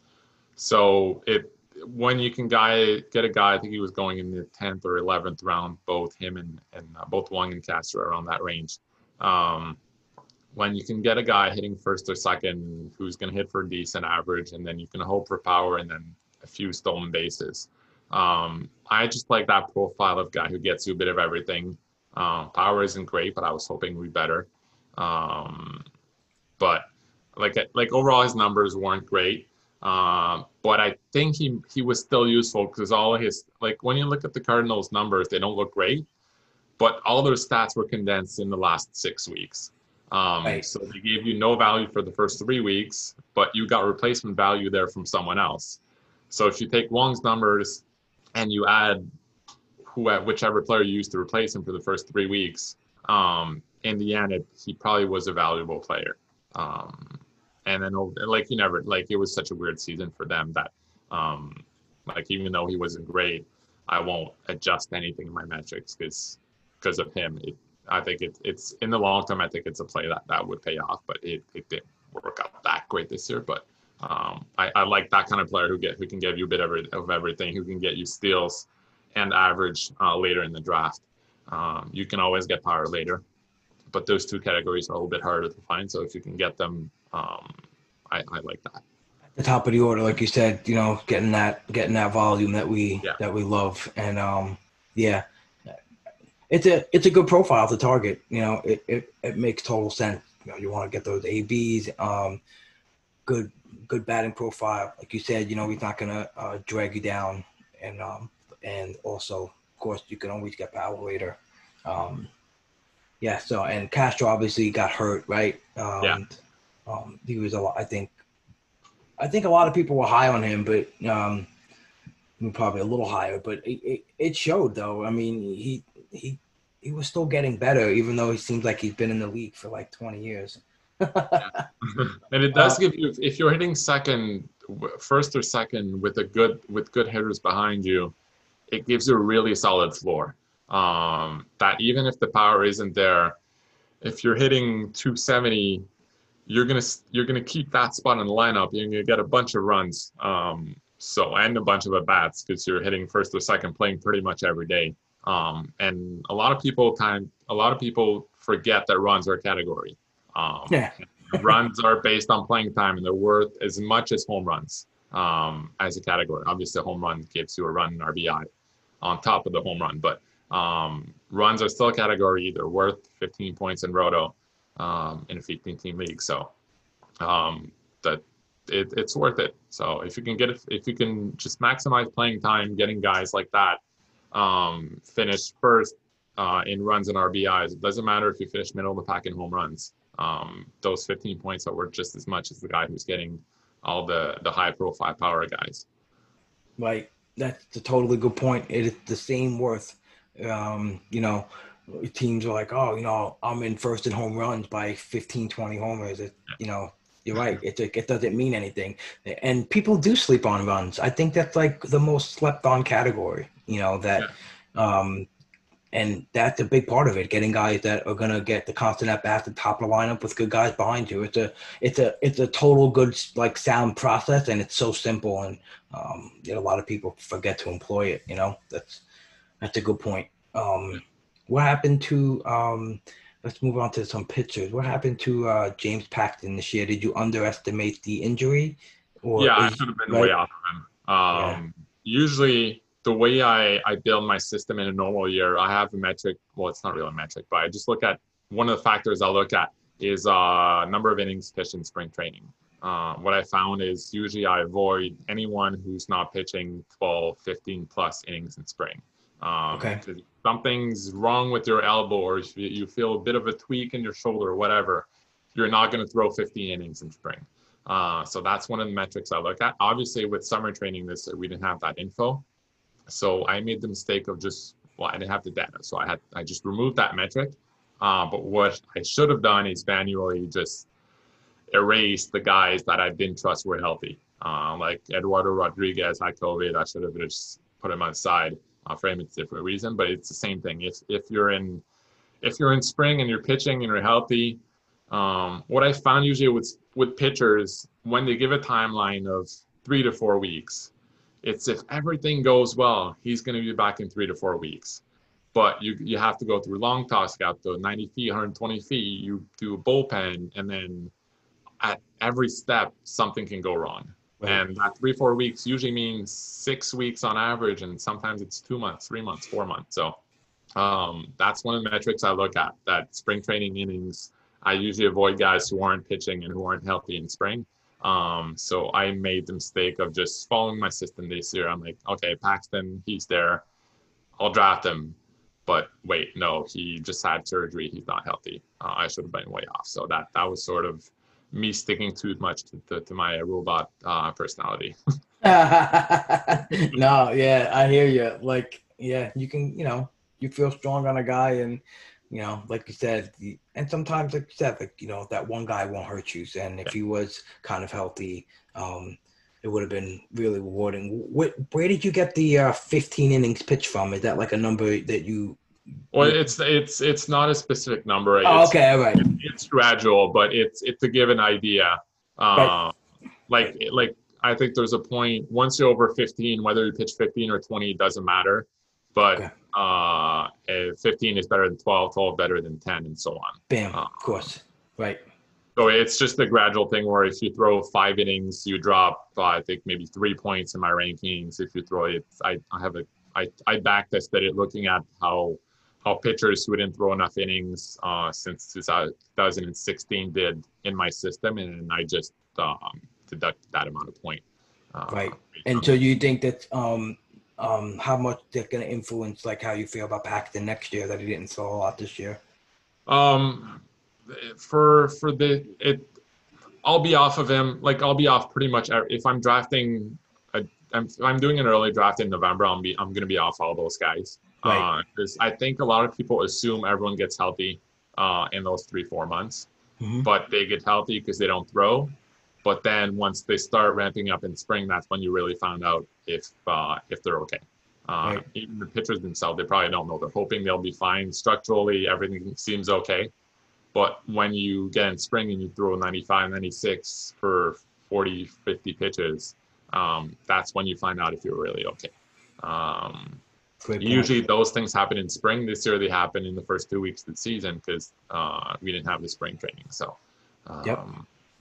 so it when you can guy get a guy, I think he was going in the 10th or 11th round, both him and and uh, both Wong and Castro around that range. Um, when you can get a guy hitting first or second who's going to hit for a decent average, and then you can hope for power and then a few stolen bases. Um, I just like that profile of guy who gets you a bit of everything. Uh, power isn't great, but I was hoping we'd be better. Um, but like like overall, his numbers weren't great. Um, but I think he he was still useful because all his like when you look at the Cardinals numbers, they don't look great, but all their stats were condensed in the last six weeks. Um, Right. So they gave you no value for the first three weeks, but you got replacement value there from someone else. So if you take Wong's numbers and you add who whichever player you used to replace him for the first three weeks, um, in the end, it, he probably was a valuable player. Um, and then like you never like it was such a weird season for them that um, like even though he wasn't great, I won't adjust anything in my metrics because because of him. It, I think it, it's in the long term. I think it's a play that that would pay off, but it, it didn't work out that great this year. But um, I, I like that kind of player who get who can give you a bit of, of everything, who can get you steals and average uh, later in the draft. Um, you can always get power later, but those two categories are a little bit harder to find. So if you can get them, um, I, I like that. the top of the order, like you said, you know, getting that getting that volume that we Yeah. that we love, and um, yeah, it's a it's a good profile to target. You know, it it, it makes total sense. You know, you want to get those ABs, um, good good batting profile, like you said. You know, he's not gonna uh, drag you down, and um, and also, of course, you can always get power later. Um, yeah. So, and Castro obviously got hurt, right? Um, Yeah. Um, he was a lot. I think I think a lot of people were high on him, but um, probably a little higher. But it, it, it showed, though. I mean, he he he was still getting better, even though he seems like he's been in the league for like twenty years. and it does give you if you're hitting second first or second with a good with good hitters behind you it gives you a really solid floor. Um, that even if the power isn't there if you're hitting 270 you're gonna you're gonna keep that spot in the lineup. You're gonna get a bunch of runs um, so and a bunch of at bats because you're hitting first or second playing pretty much every day um, and a lot of people kind a lot of people forget that runs are a category um, Yeah. runs are based on playing time and they're worth as much as home runs um, as a category. Obviously, a home run gives you a run in RBI on top of the home run, but um, runs are still a category. They're worth 15 points in Roto um, in a 15 team league. So um, that it, it's worth it. So if you can get it, if you can just maximize playing time, getting guys like that um, finish first uh, in runs and RBIs. It doesn't matter if you finish middle of the pack in home runs. Um, those 15 points are worth just as much as the guy who's getting all the the high profile power guys. Right. That's a totally good point. It is the same worth. Um, you know, teams are like, oh, you know, I'm in first in home runs by 15, 20 homers. It, you know, you're right. It, it doesn't mean anything. And people do sleep on runs. I think that's like the most slept on category, you know, that, um, and that's a big part of it. Getting guys that are gonna get the constant at bat, the top of the lineup with good guys behind you. It's a, it's a, it's a total good like sound process, and it's so simple. And um, you know, a lot of people forget to employ it. You know, that's that's a good point. Um, what happened to? Um, let's move on to some pitchers. What happened to uh, James Paxton this year? Did you underestimate the injury? Or yeah, I should have been right? way off of him. Um, Usually, the way I, I build my system in a normal year, I have a metric. Well, it's not really a metric, but I just look at one of the factors I look at is uh, number of innings pitched in spring training. Uh, what I found is usually I avoid anyone who's not pitching 12, 15 plus innings in spring. Um, Okay. Something's wrong with your elbow, or you feel a bit of a tweak in your shoulder, or whatever. You're not going to throw 50 innings in spring. Uh, so that's one of the metrics I look at. Obviously, with summer training this we didn't have that info. So I made the mistake of just well, I didn't have the data, so I had I just removed that metric. Uh, but what I should have done is manually just erase the guys that I didn't trust were healthy. Uh, like Eduardo Rodriguez had COVID, I should have just put him on side uh, for him. It's a different reason, but it's the same thing. If if you're in if you're in spring and you're pitching and you're healthy, um, what I found usually with with pitchers when they give a timeline of three to four weeks, it's if everything goes well, he's going to be back in three to four weeks. But you you have to go through long toss out to 90 feet, 120 feet. You do a bullpen, and then at every step something can go wrong. And that three four weeks usually means six weeks on average, and sometimes it's two months, three months, four months. So um, that's one of the metrics I look at. That spring training innings, I usually avoid guys who aren't pitching and who aren't healthy in spring. Um, so I made the mistake of just following my system this year. I'm like, okay, Paxton, he's there. I'll draft him. But wait, no, he just had surgery. He's not healthy. Uh, I should have been way off. So that that was sort of me sticking too much to, to, to my robot uh, personality. no, yeah, I hear you. Like, yeah, you can, you know, you feel strong on a guy, and you know, like you said, and sometimes, like you said, like you know, that one guy won't hurt you, and if he was kind of healthy, um, it would have been really rewarding. What, where did you get the uh, 15 innings pitch from? Is that like a number that you? Well, it's it's it's not a specific number. Oh, okay, all right. it's gradual, but it's it's to give an idea. Uh, Like like I think there's a point once you're over 15, whether you pitch 15 or 20, it doesn't matter. But Okay. uh, eh, 15 is better than 12, 12 better than 10, and so on. Bam, Uh, of course, right. So it's just a gradual thing where if you throw five innings, you drop uh, I think maybe three points in my rankings. If you throw it, I, I have a I I back tested it looking at how how pitchers who didn't throw enough innings uh, since 2016 did in my system, and I just um, deduct that amount of point. Uh, Right. And so you think that um um how much they're gonna influence like how you feel about Paxton next year that he didn't throw a lot this year? Um, for for the it, I'll be off of him. Like I'll be off pretty much if I'm drafting. A, I'm, if I'm doing an early draft in November. I'm be I'm gonna be off all those guys. Right. Because I think a lot of people assume everyone gets healthy uh, in those three four months, Mhm. but they get healthy because they don't throw. But then once they start ramping up in spring, that's when you really find out if uh, if they're okay. Uh, Right. Even the pitchers themselves, they probably don't know. They're hoping they'll be fine structurally. Everything seems okay. But when you get in spring and you throw 95, 96 for 40, 50 pitches, um, that's when you find out if you're really okay. Um. Usually those things happen in spring. This year they happen in the first two weeks of the season because uh, we didn't have the spring training. So um, Yep.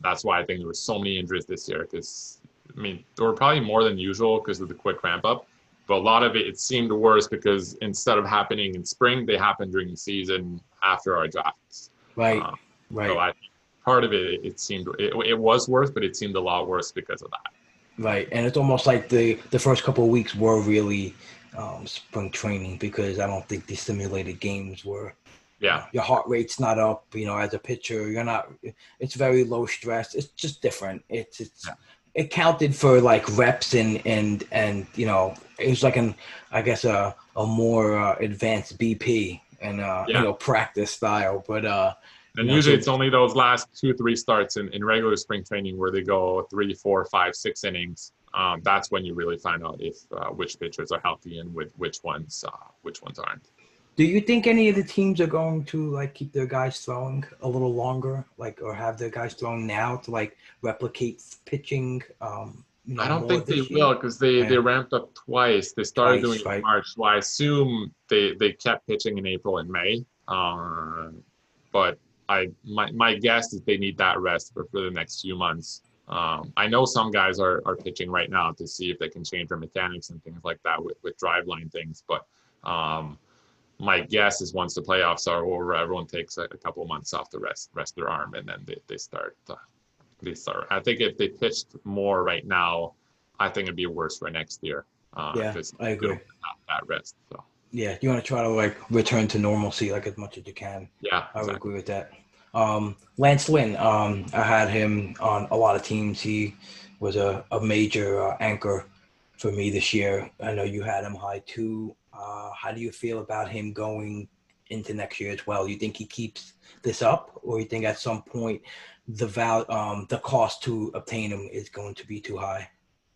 that's why I think there were so many injuries this year. Because I mean, there were probably more than usual because of the quick ramp up. But a lot of it, it seemed worse because instead of happening in spring, they happened during the season after our drafts. right, Uh, right, So I, part of it, it seemed it, it was worse, but it seemed a lot worse because of that. right. And it's almost like the the first couple of weeks were really um spring training because I don't think the simulated games were Yeah, your heart rate's not up, you know, as a pitcher, you're not it's very low stress. It's just different. It's it's Yeah. it counted for like reps and and and you know, it was like an I guess a a more uh, advanced BP and uh Yeah. you know practice style, but uh and Yeah, usually it's only those last two, three starts in, in regular spring training where they go three, four, five, six innings. Um, that's when you really find out if uh, which pitchers are healthy and with which ones uh, which ones aren't. do you think any of the teams are going to like keep their guys throwing a little longer, like or have their guys throwing now to like replicate pitching um you know, I don't think they year? will because they, they ramped up twice. They started Twice, doing it right. in March, so I assume they, they kept pitching in April and May. Uh, but I my, my guess is they need that rest for, for the next few months. Um, I know some guys are, are pitching right now to see if they can change their mechanics and things like that with, with Driveline things. But um, my guess is once the playoffs are over, everyone takes a, a couple of months off to rest rest their arm and then they, they start uh, they start. I think if they pitched more right now, I think it'd be worse for next year. Uh, Yeah, I agree. That rest. So Yeah, you want to try to like return to normalcy like as much as you can. yeah, I would exactly. agree with that. Um, Lance Lynn, um, I had him on a lot of teams. He was a, a major uh, anchor for me this year. I know you had him high too. Uh, how do you feel about him going into next year as well? You think he keeps this up, or you think at some point the val um, the cost to obtain him is going to be too high?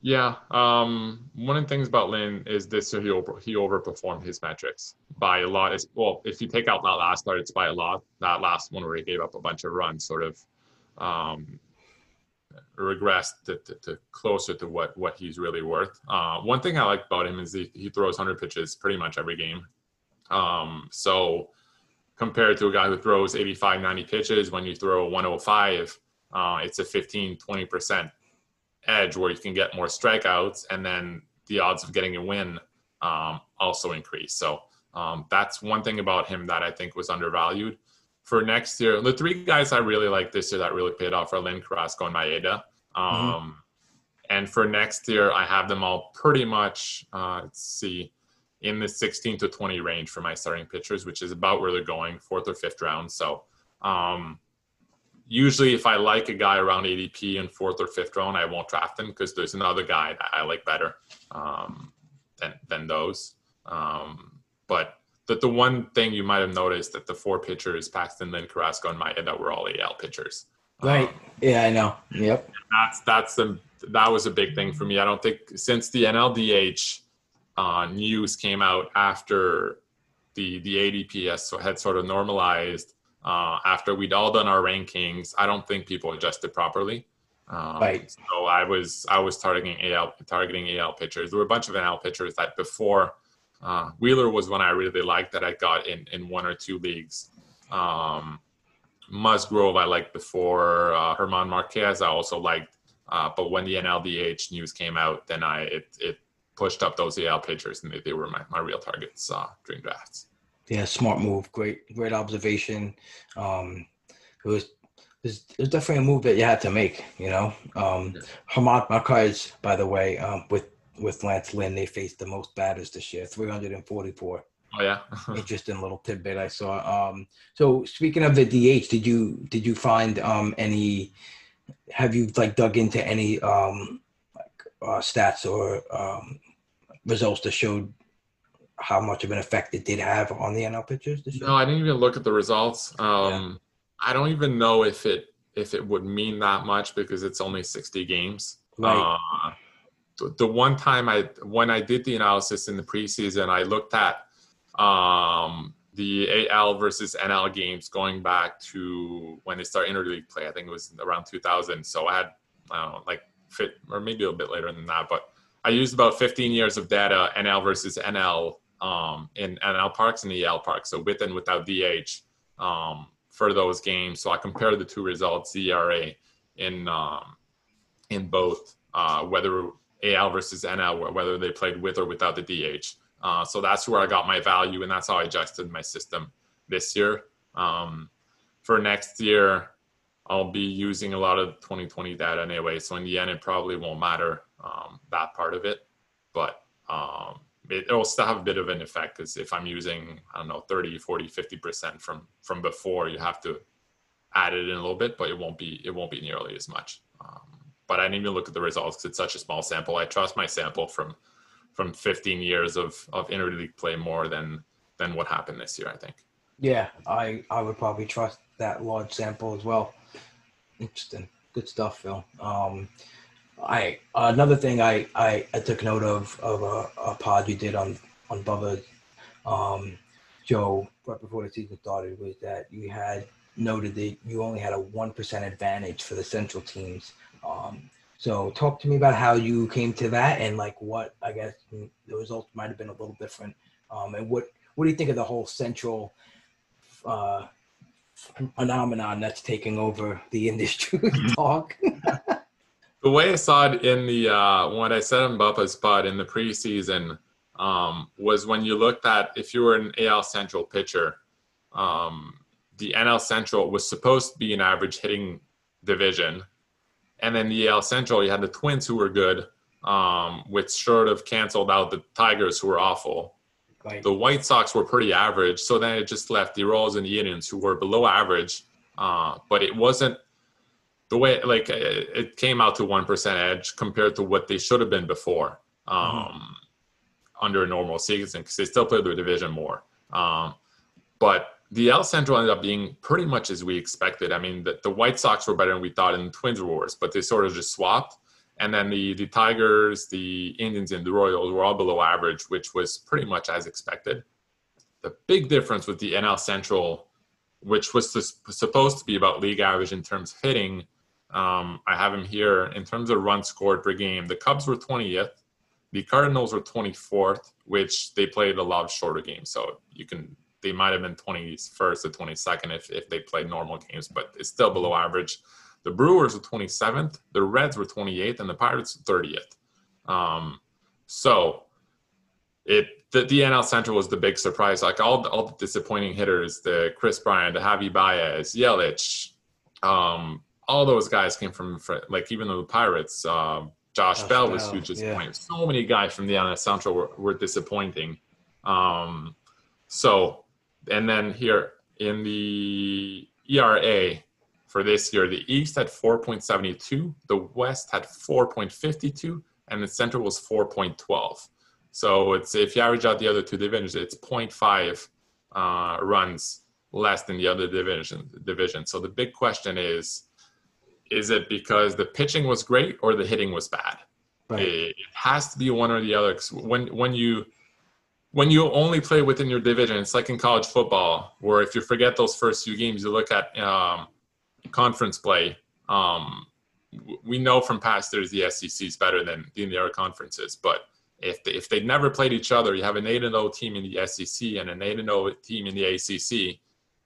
Yeah. Um, one of the things about Lynn is this: so he over, he overperformed his metrics by a lot. It's, well, if you take out that last start, it's by a lot. That last one where he gave up a bunch of runs, sort of um, regressed to, to, to closer to what what he's really worth. Uh, one thing I like about him is he, he throws 100 pitches pretty much every game. Um, so compared to a guy who throws 85, 90 pitches, when you throw 105, uh, it's a 15, 20 percent edge where you can get more strikeouts and then the odds of getting a win um, also increase. So um, that's one thing about him that I think was undervalued. For next year, the three guys I really like this year that really paid off are Lynn Carrasco and Maeda. Um, And for next year, I have them all pretty much, uh, let's see, in the 16 to 20 range for my starting pitchers, which is about where they're going, fourth or fifth round. So um, usually if I like a guy around ADP in fourth or fifth round, I won't draft him because there's another guy that I like better um, than than those. Um, but the, the one thing you might have noticed that the four pitchers, Paxton, Lynn, Carrasco, and Maeda, that were all AL pitchers. Right. Um, Yeah, I know. Yep. that's that's the that was a big thing for me. I don't think since the NLDH uh, news came out after the the ADP has, had sort of normalized uh, after we'd all done our rankings. I don't think people adjusted properly. Um, Right. So I was I was targeting AL targeting AL pitchers. There were a bunch of NL pitchers that before uh, Wheeler was one I really liked that I got in in one or two leagues. Um, Musgrove I liked before. Uh, German Marquez I also liked. Uh, but when the NLDH news came out, then I it, it pushed up those AL pitchers, and they, they were my, my real targets uh, during drafts. Yeah, smart move. Great, great observation. Um, it was, it was, it was definitely a move that you had to make. You know, um, Yeah. German Marquez, by the way, um, with with Lance Lynn, they faced the most batters this year, 344. Oh yeah, Interesting little tidbit I saw. Um, so speaking of the DH, did you did you find um, any? Have you like dug into any um, like uh, stats or um, results that showed how much of an effect it did have on the NL pitchers this year? no, I didn't even look at the results. Um, I don't even know if it if it would mean that much because it's only sixty games. Right. Uh, the, the one time I when I did the analysis in the preseason, I looked at um, the AL versus NL games going back to when they started interleague play. I think it was around 2000. So I had I don't know, like fit or maybe a bit later than that, but I used about 15 years of data NL versus NL um, in NL parks and EL parks, so with and without DH um, for those games. So I compared the two results, ERA in um, in both, uh, whether AL versus NL, whether they played with or without the DH. Uh, so that's where I got my value, and that's how I adjusted my system this year. Um, for next year, I'll be using a lot of 2020 data anyway. So in the end, it probably won't matter um, that part of it, but um, it, will still have a bit of an effect because if I'm using, I don't know, 30, 40, 50% from from before, you have to add it in a little bit, but it won't be it won't be nearly as much. Um, but I didn't even look at the results because it's such a small sample. I trust my sample from from 15 years of of interleague play more than than what happened this year. I think. Yeah, I I would probably trust that large sample as well. Interesting, good stuff, Phil. Um, I another thing I I, I took note of of a, a pod you did on on Bubba, um, Joe right before the season started was that you had noted that you only had a one percent advantage for the central teams. Um, so talk to me about how you came to that and like what I guess the results might have been a little different. Um, and what what do you think of the whole central uh, phenomenon that's taking over the industry talk? The way I saw it in the uh, when I said on Bubba's spot in the preseason um, was when you looked at if you were an AL Central pitcher, um, the NL Central was supposed to be an average hitting division, And then the AL Central, you had the Twins who were good, um, which sort of canceled out the Tigers who were awful. Right. The White Sox were pretty average, so then it just left the Royals and the Indians who were below average. Uh, but it wasn't the way like it, it came out to one percent edge compared to what they should have been before um, under a normal season because they still played their division more. Um, but the L Central ended up being pretty much as we expected. I mean, the, the White Sox were better than we thought, and the Twins were worse, but they sort of just swapped. And then the the Tigers, the Indians, and the Royals were all below average, which was pretty much as expected. The big difference with the NL Central, which was sus- supposed to be about league average in terms of hitting, um, I have him here in terms of runs scored per game. The Cubs were 20th, the Cardinals were 24th, which they played a lot of shorter games, so you can they might have been 21st or 22nd if if they played normal games, but it's still below average. The Brewers were 27th, the Reds were 28th, and the Pirates were 30th. Um, so it the, the NL Central was the big surprise. Like all the, all the disappointing hitters, the Kris Bryant, the Javi Baez, Yelich, um, all those guys came from like even though the Pirates, um, Josh, Josh Bell was Bell, huge yeah. disappointment. So many guys from the NL Central were, were disappointing. Um, so and then here in the ERA for this year, the East had 4.72, the West had 4.52, and the Central was 4.12. So it's if you average out the other two divisions, it's 0.5 uh, runs less than the other division. Division. So the big question is: Is it because the pitching was great or the hitting was bad? Right. It, has to be one or the other. 'cause when when you when you only play within your division, it's like in college football, where if you forget those first few games, you look at um, conference play. Um, we know from past years the SEC is better than than the other conferences, but if they, if they never played each other, you have an eight and zero team in the SEC and an eight and zero team in the ACC.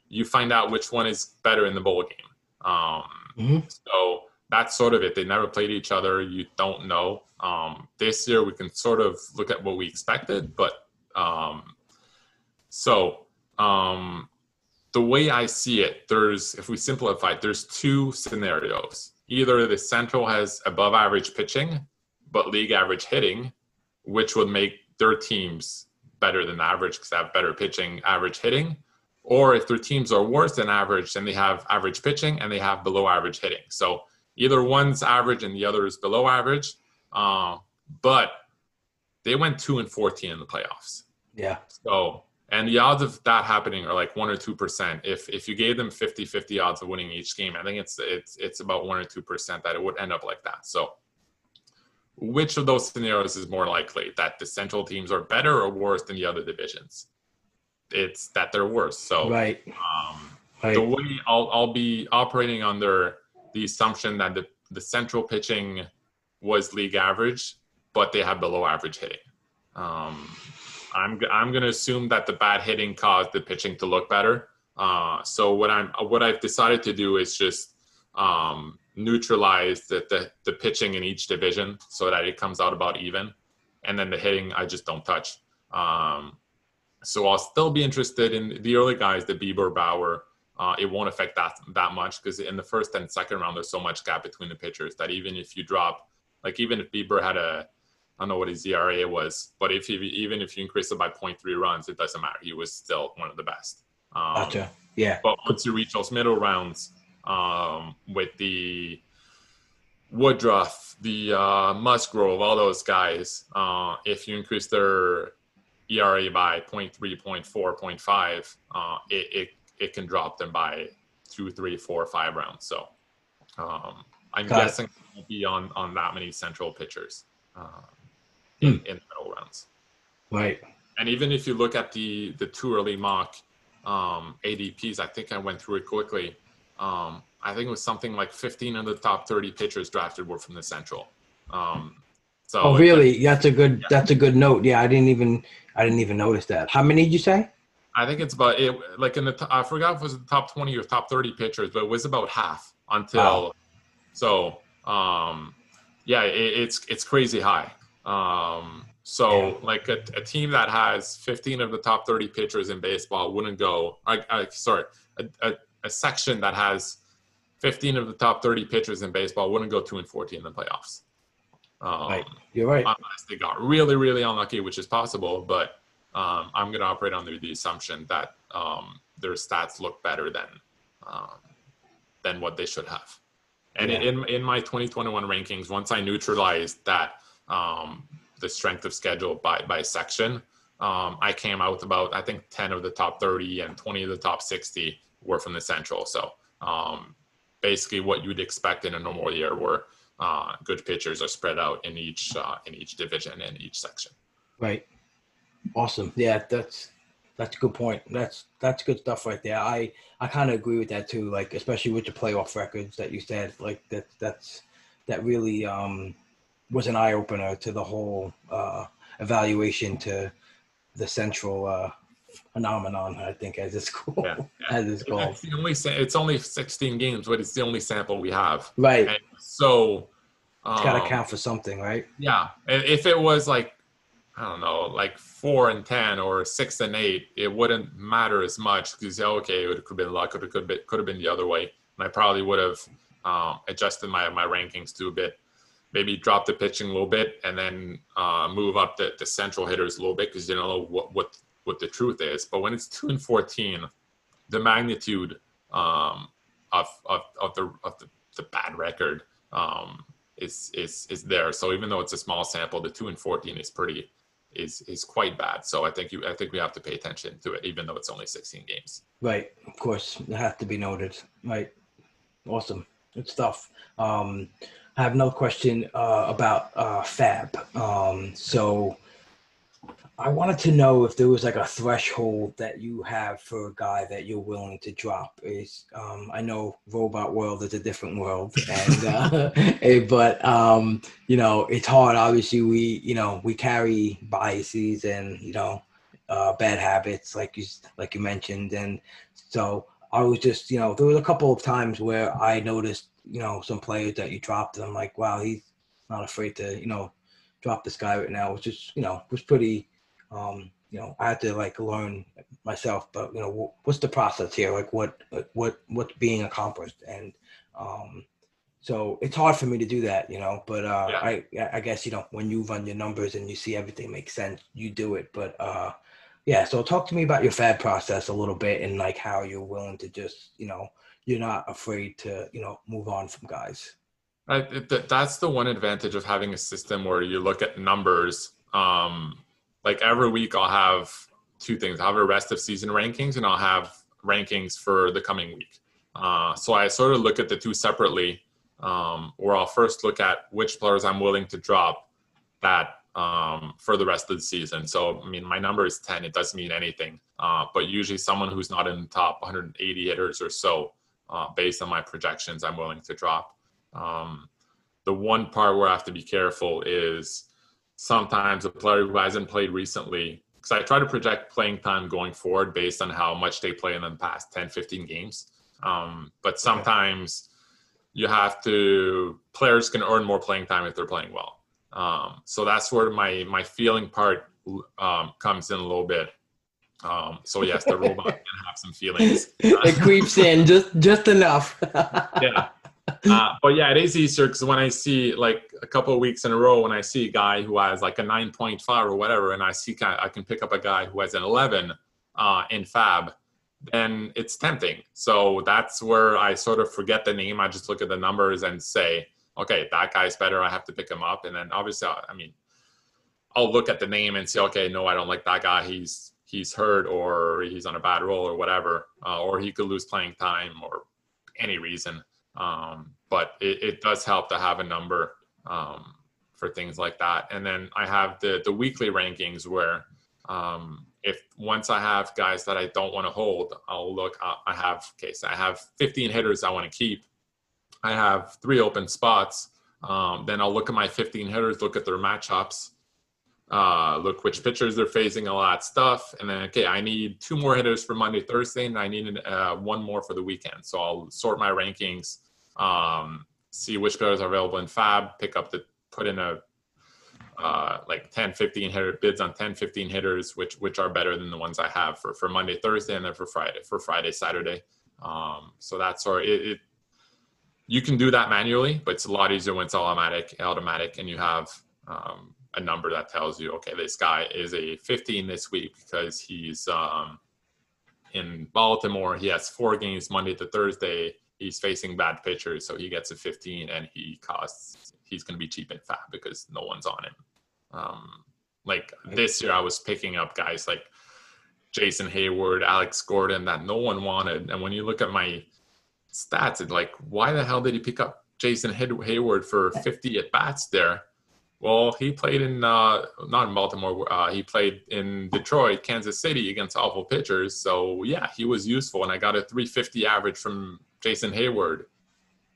You find out which one is better in the bowl game. Um, Mhm. So that's sort of it. They never played each other. You don't know. Um, this year we can sort of look at what we expected, but um, so um, the way I see it, there's if we simplify it, there's two scenarios. Either the Central has above average pitching, but league average hitting, which would make their teams better than average because they have better pitching, average hitting. Or if their teams are worse than average, then they have average pitching and they have below average hitting. So either one's average and the other is below average. Uh, but they went two and 14 in the playoffs. Yeah. So, and the odds of that happening are like one or two percent. If if you gave them 50-50 odds of winning each game, I think it's it's it's about one or two percent that it would end up like that. So, which of those scenarios is more likely that the central teams are better or worse than the other divisions? It's that they're worse. So, Right. um, Right. the way I'll, I'll be operating under the assumption that the, the central pitching was league average, but they have below average hitting. Um, I'm, I'm going to assume that the bad hitting caused the pitching to look better. Uh, so what I'm what I've decided to do is just um, neutralize the, the the pitching in each division so that it comes out about even, and then the hitting I just don't touch. Um, so I'll still be interested in the early guys, the Bieber, Bauer. Uh, it won't affect that that much because in the first and second round, there's so much gap between the pitchers that even if you drop, like even if Bieber had a, I don't know what his ERA was, but if you even if you increase it by 0.3 runs, it doesn't matter. He was still one of the best. Um, Gotcha. Yeah. but once you reach those middle rounds um, with the Woodruff, the uh, Musgrove, all those guys, uh, if you increase their ERA by 0.3, 0.4, 0.5, uh, it, it, it can drop them by two, three, four, five rounds. So um, I'm Got guessing it won't be on, on that many central pitchers uh, in, in the middle rounds. Right. And even if you look at the the two early mock um, ADPs, I think I went through it quickly. Um, I think it was something like 15 of the top 30 pitchers drafted were from the Central. Um, so Oh, really? That's a good. That's a good note. Yeah, I didn't even. I didn't even notice that. How many did you say? I think it's about it. Like in the t- I forgot if it was the top 20 or top 30 pitchers, but it was about half until. Wow. So um, yeah, it, it's it's crazy high. Um, so Yeah. like a, a team that has 15 of the top 30 pitchers in baseball wouldn't go. I, I sorry, a, a, a section that has 15 of the top 30 pitchers in baseball wouldn't go two and 14 in the playoffs. Um, Right. You're right. unless they got really, really unlucky, which is possible. But um, I'm going to operate under the assumption that um, their stats look better than um, than what they should have. And Yeah. in in my 2021 rankings, once I neutralized that um, the strength of schedule by by section, um, I came out with about I think 10 of the top 30 and 20 of the top 60 were from the Central. So um, basically, what you'd expect in a normal year, where uh, good pitchers are spread out in each uh, in each division and each section. Right. Awesome. Yeah, that's that's a good point. That's that's good stuff right there. I I kind of agree with that too. Like especially with the playoff records that you said. Like that that's that really um was an eye opener to the whole uh evaluation to the central uh phenomenon. I think as it's called. Yeah, As it's called. It's the only it's only 16 games, but it's the only sample we have. Right. And so It's got to um, count for something, right? Yeah, if it was like I don't know, like four and ten or six and eight, it wouldn't matter as much because okay, it could have been luck, it could have been, could have been the other way, and I probably would have um, adjusted my my rankings to a bit, maybe drop the pitching a little bit, and then uh, move up the, the central hitters a little bit because you don't know what what what the truth is. But when it's two and fourteen, the magnitude um, of, of of the of the, the bad record um, is is is there. So even though it's a small sample, the two and fourteen is pretty is is quite bad. So I think you I think we have to pay attention to it, even though it's only sixteen games. Right. Of course, it has to be noted. Right. Awesome. Good stuff. Um, I have another question uh, about uh, FAB. Um, so I wanted to know if there was like a threshold that you have for a guy that you're willing to drop. Is um, I know Robot World is a different world, and uh, eh, but um, you know it's hard. Obviously, we you know we carry biases and you know uh, bad habits, like you like you mentioned, and so I was just, you know, there was a couple of times where I noticed, you know, some players that you dropped, and I'm like, wow, he's not afraid to, you know, drop this guy right now, which is, you know, was pretty, um, you know, I had to like learn myself, but you know, what's the process here? Like, what, what, what's being accomplished, and um, so it's hard for me to do that, you know. But uh, Yeah. I, I guess you know, when you run your numbers and you see everything makes sense, you do it. But uh, yeah, so talk to me about your FAB process a little bit and like how you're willing to just, you know, you're not afraid to, you know, move on from guys. That- That's the one advantage of having a system where you look at numbers. Um, like every week, I'll have two things. I'll have a rest of season rankings, and I'll have rankings for the coming week. Uh, so I sort of look at the two separately, um, where I'll first look at which players I'm willing to drop that um, for the rest of the season. So, I mean, my number is 10. It doesn't mean anything. Uh, but usually someone who's not in the top 180 hitters or so, uh, based on my projections, I'm willing to drop. Um, the one part where I have to be careful is sometimes a player who hasn't played recently, because I try to project playing time going forward based on how much they play in the past 10, 15 games. Um, but sometimes you have to, players can earn more playing time if they're playing well. Um, so that's where my, my feeling part um, comes in a little bit. Um, so yes, the robot can have some feelings. it creeps in just just enough. yeah. Uh, but yeah, it is easier because when I see like a couple of weeks in a row, when I see a guy who has like a 9.5 or whatever, and I see I can pick up a guy who has an 11 uh, in FAB, then it's tempting. So that's where I sort of forget the name. I just look at the numbers and say, okay, that guy's better. I have to pick him up. And then obviously, I mean, I'll look at the name and say, okay, no, I don't like that guy. He's he's hurt or he's on a bad roll or whatever, uh, or he could lose playing time or any reason. Um, but it, it does help to have a number um, for things like that. And then I have the the weekly rankings where um, if once I have guys that I don't want to hold, I'll look. I have case. I have 15 hitters I want to keep. I have three open spots. Um, then I'll look at my 15 hitters, look at their matchups, uh, look which pitchers they're facing, all that stuff. And then, okay, I need two more hitters for Monday, Thursday, and I need uh, one more for the weekend. So I'll sort my rankings, um, see which players are available in FAB, pick up the, put in a, uh, like 10, 15 hitter bids on 10, 15 hitters, which, which are better than the ones I have for, for Monday, Thursday, and then for Friday, for Friday, Saturday. Um, so that's, or it, it you can do that manually, but it's a lot easier when it's automatic, automatic, and you have um, a number that tells you, okay, this guy is a 15 this week because he's um, in Baltimore. He has four games Monday to Thursday. He's facing bad pitchers, so he gets a 15, and he costs. He's going to be cheap and FAB because no one's on him. Um, like this year, I was picking up guys like Jason Heyward, Alex Gordon that no one wanted, and when you look at my stats, it's like, why the hell did he pick up Jason Heyward for 50 at bats there? Well, he played in uh, not in Baltimore. Uh, he played in Detroit, Kansas City against awful pitchers. So yeah, he was useful, and I got a 350 average from Jason Heyward.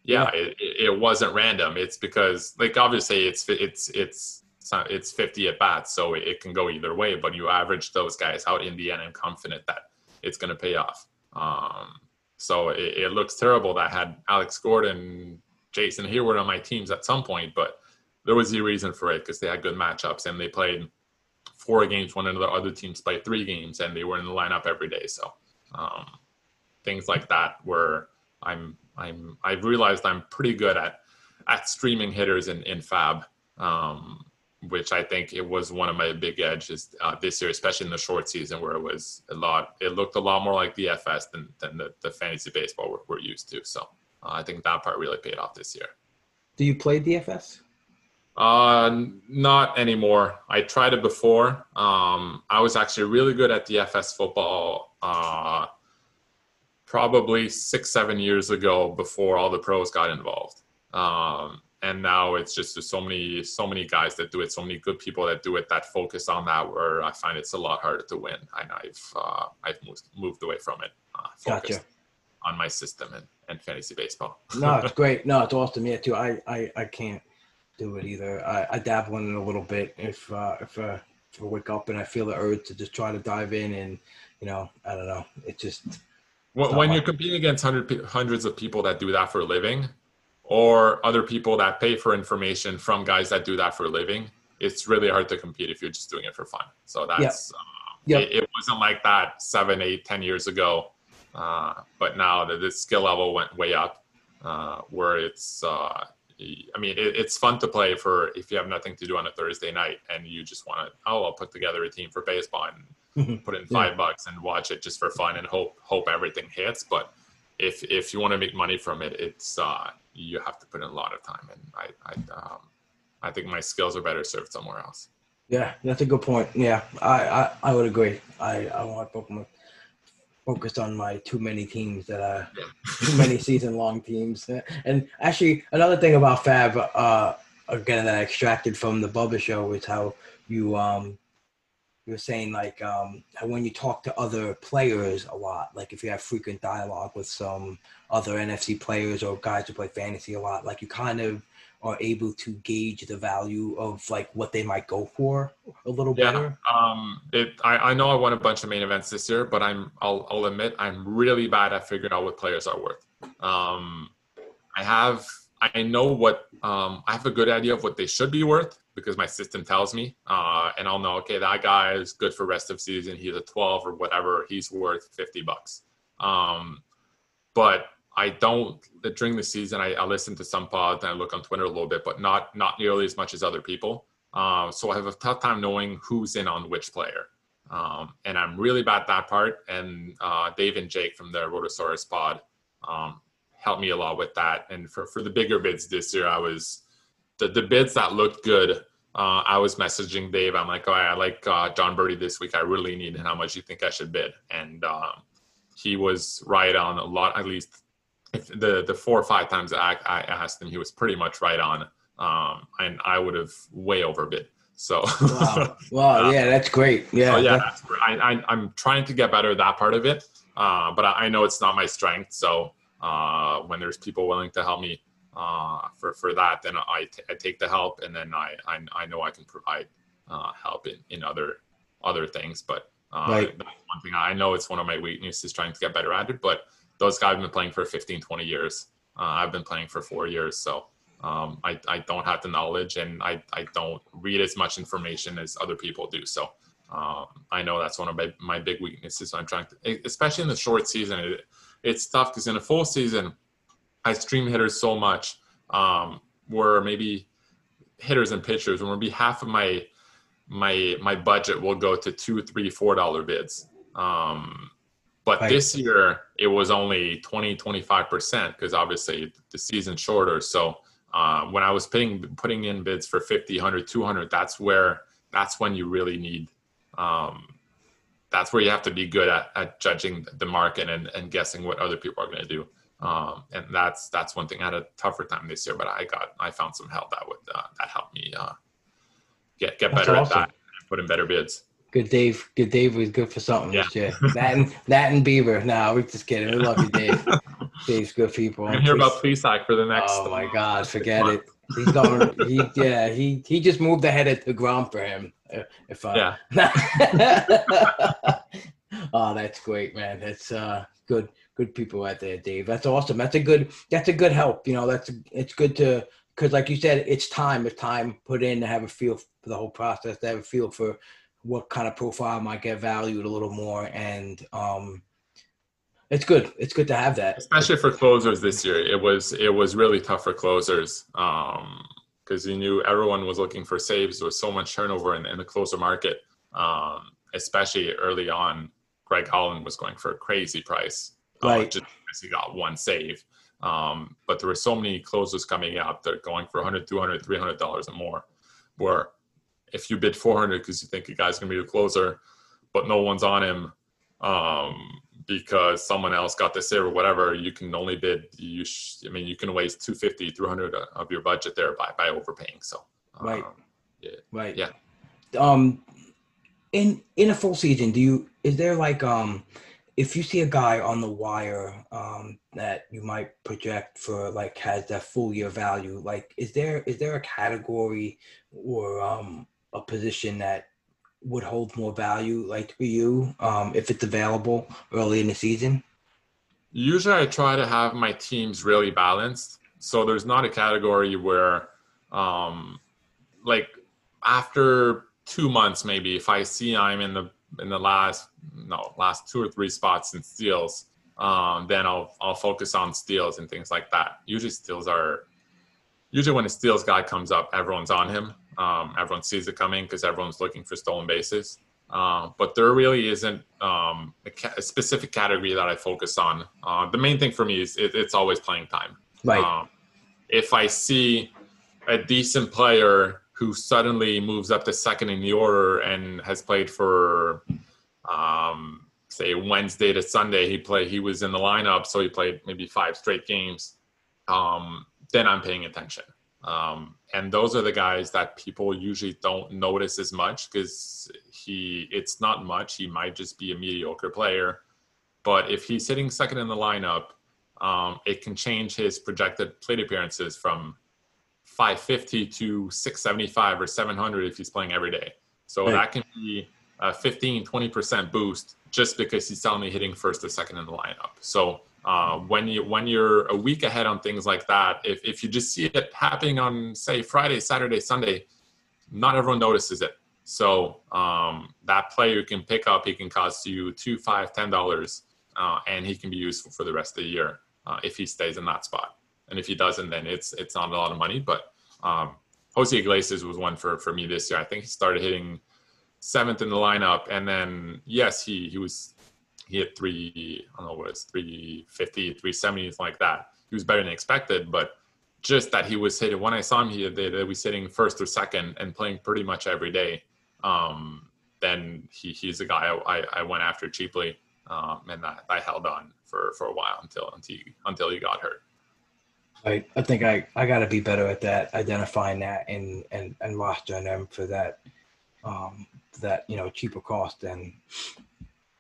Yeah, yeah. It, it wasn't random. It's because like obviously it's it's it's it's 50 at bats, so it can go either way. But you average those guys out in the end, I'm confident that it's going to pay off. Um, so it, it looks terrible that I had Alex Gordon, Jason Heyward on my teams at some point, but there was a reason for it because they had good matchups and they played four games. One the other teams played three games, and they were in the lineup every day. So um, things like that where I'm I'm I've realized I'm pretty good at at streaming hitters in in FAB. Um, which I think it was one of my big edges uh, this year, especially in the short season where it was a lot, it looked a lot more like DFS than, than the, the fantasy baseball we're, we're used to. So uh, I think that part really paid off this year. Do you play DFS? Uh, not anymore. I tried it before. Um, I was actually really good at DFS football. Uh, probably six, seven years ago, before all the pros got involved. Um, and now it's just so many, so many guys that do it, so many good people that do it that focus on that. Where I find it's a lot harder to win, and I've uh, I've moved, moved away from it. Uh, gotcha. On my system and, and fantasy baseball. no, it's great. No, it's awesome. Yeah, too. I I, I can't do it either. I, I dabble in it a little bit if uh, if, uh, if I wake up and I feel the urge to just try to dive in and you know I don't know it just. When, when you're competing against hundred, hundreds of people that do that for a living, or other people that pay for information from guys that do that for a living, it's really hard to compete if you're just doing it for fun. So that's yep. Uh, yep. It, it, wasn't like that seven, eight, ten years ago, uh, but now the, the skill level went way up, uh, where it's uh, I mean, it, it's fun to play for if you have nothing to do on a Thursday night and you just want to, oh, I'll put together a team for baseball and put in five yeah. bucks and watch it just for fun and hope hope everything hits. But if if you want to make money from it, it's uh, you have to put in a lot of time, and I I um, I think my skills are better served somewhere else. Yeah, that's a good point. Yeah, I I, I would agree. I I want my focused on my too many teams that are too many season long teams. And actually, another thing about FAB, uh, again that I extracted from the Bubba show is how you um you were saying like um when you talk to other players a lot, like if you have frequent dialogue with some other NFBC players or guys who play fantasy a lot, like you kind of are able to gauge the value of like what they might go for a little yeah, better? Um, it, I, I know I won a bunch of main events this year, but I'm I'll, I'll admit I'm really bad at figuring out what players are worth. Um, I have I know what um, I have a good idea of what they should be worth because my system tells me, uh, and I'll know okay that guy is good for rest of season. He's a 12 or whatever. He's worth 50 bucks. Um, but I don't during the season. I, I, listen to some pods and I look on Twitter a little bit, but not not nearly as much as other people. Uh, so I have a tough time knowing who's in on which player, um, and I'm really bad at that part. And uh, Dave and Jake from the Rotosaurus pod um, helped me a lot with that. And for for the bigger bids this year, I was the the bids that looked good. Uh, I was messaging Dave. I'm like, oh, I like uh, Jon Berti this week. I really need. How much you think I should bid? And um, he was right on a lot, at least the the four or five times I, I asked him, he was pretty much right on, um, and I would have way overbid. So wow, wow, yeah, that's great. Yeah, so yeah, that's, I, I am trying to get better at that part of it, uh, but I, I, know it's not my strength. So uh, when there's people willing to help me uh, for for that, then I, t- I take the help, and then I I, I know I can provide uh, help in in other other things. But uh, right. that's one thing I know it's one of my weaknesses trying to get better at it, but those guys have been playing for 15, 20 years. Uh, I've been playing for four years. So um, I, I don't have the knowledge and I, I don't read as much information as other people do. So um, I know that's one of my, my big weaknesses. I'm trying to, especially in the short season, it, it's tough because in a full season, I stream hitters so much. Um, where maybe hitters and pitchers, when maybe half of my my my budget will go to two, three, four dollar bids. Um, but Right. this year it was only 20, 25 percent because obviously the season's shorter. So uh, when I was putting putting in bids for 50, 100, 200, that's where that's when you really need. Um, that's where you have to be good at, at judging the market and, and guessing what other people are going to do. Um, and that's that's one thing. I had a tougher time this year, but I got I found some help that would uh, that helped me uh, get get That's better awesome. at that and put in better bids. Good Dave. Good Dave was good for something Yeah. year. That and that and Bieber. No, we're just kidding. We love you, Dave. Dave's good people. I'm hear about Plesac for the next. Oh my God, forget it. He's going. He yeah. He he just moved ahead of the ground for him. uh, If I, Yeah, oh, that's great, man. That's uh good. Good people out there, Dave. That's awesome. That's a good. That's a good help. You know, that's it's good to because, like you said, it's time. It's time put in to have a feel for the whole process. To have a feel for what kind of profile might get valued a little more, and um, it's good. It's good to have that. especially for closers this year, it was it was really tough for closers because you knew everyone was looking for saves. There was so much turnover in, in the closer market, um, especially early on. Greg Holland was going for a crazy price, uh, Right. just because he got one save. Um, but there were so many closers coming out that are going for 100 200 300 dollars and more where if you bid 400 because you think a guy's going to be a closer but no one's on him um, because someone else got the save or whatever you can only bid you sh- i mean you can waste 250 300 of your budget there by by overpaying so um, Right. Right. Yeah. Um, in in a full season, do you is there like um, if you see a guy on the wire um that you might project for like has that full year value, like is there is there a category or um a position that would hold more value like for you um if it's available early in the season? Usually, I try to have my teams really balanced. So there's not a category where, um, like, after two months, maybe if I see I'm in the in the last no last two or three spots in steals, um, then I'll I'll focus on steals and things like that. Usually, steals are usually when a steals guy comes up, everyone's on him. Um, everyone sees it coming because everyone's looking for stolen bases. Uh, but there really isn't um, a, ca- a specific category that I focus on. Uh, the main thing for me is it, it's always playing time. Right. Um, if I see a decent player who suddenly moves up to second in the order and has played for, um, say Wednesday to Sunday, he played. He was in the lineup, so he played maybe five straight games. Um, then I'm paying attention. Um, and those are the guys that people usually don't notice as much because he it's not much. He might just be a mediocre player, but if he's sitting second in the lineup, um, it can change his projected plate appearances from 550 to 675 or 700 if he's playing every day. So Right. that can be a 15, 20% boost just because he's suddenly hitting first or second in the lineup. So uh, when you when you're a week ahead on things like that, if, if you just see it happening on say Friday, Saturday, Sunday, not everyone notices it. So um, that player you can pick up, he can cost you two, five, ten dollars, uh, and he can be useful for the rest of the year uh, if he stays in that spot. And if he doesn't, then it's it's not a lot of money. But um, Jose Iglesias was one for for me this year. I think he started hitting seventh in the lineup, and then yes, he he was he hit three I don't know what it's 350, 370, something like that. He was better than expected, but just that he was hitting when I saw him, he, was hitting first or second and playing pretty much every day. Um, then he, he's a guy I, I, went after cheaply, um, and I, I held on for, for a while until until he, until he got hurt. I, I think I, I got to be better at that, identifying that and, and, and rostering them for that, um, that, you know, cheaper cost. And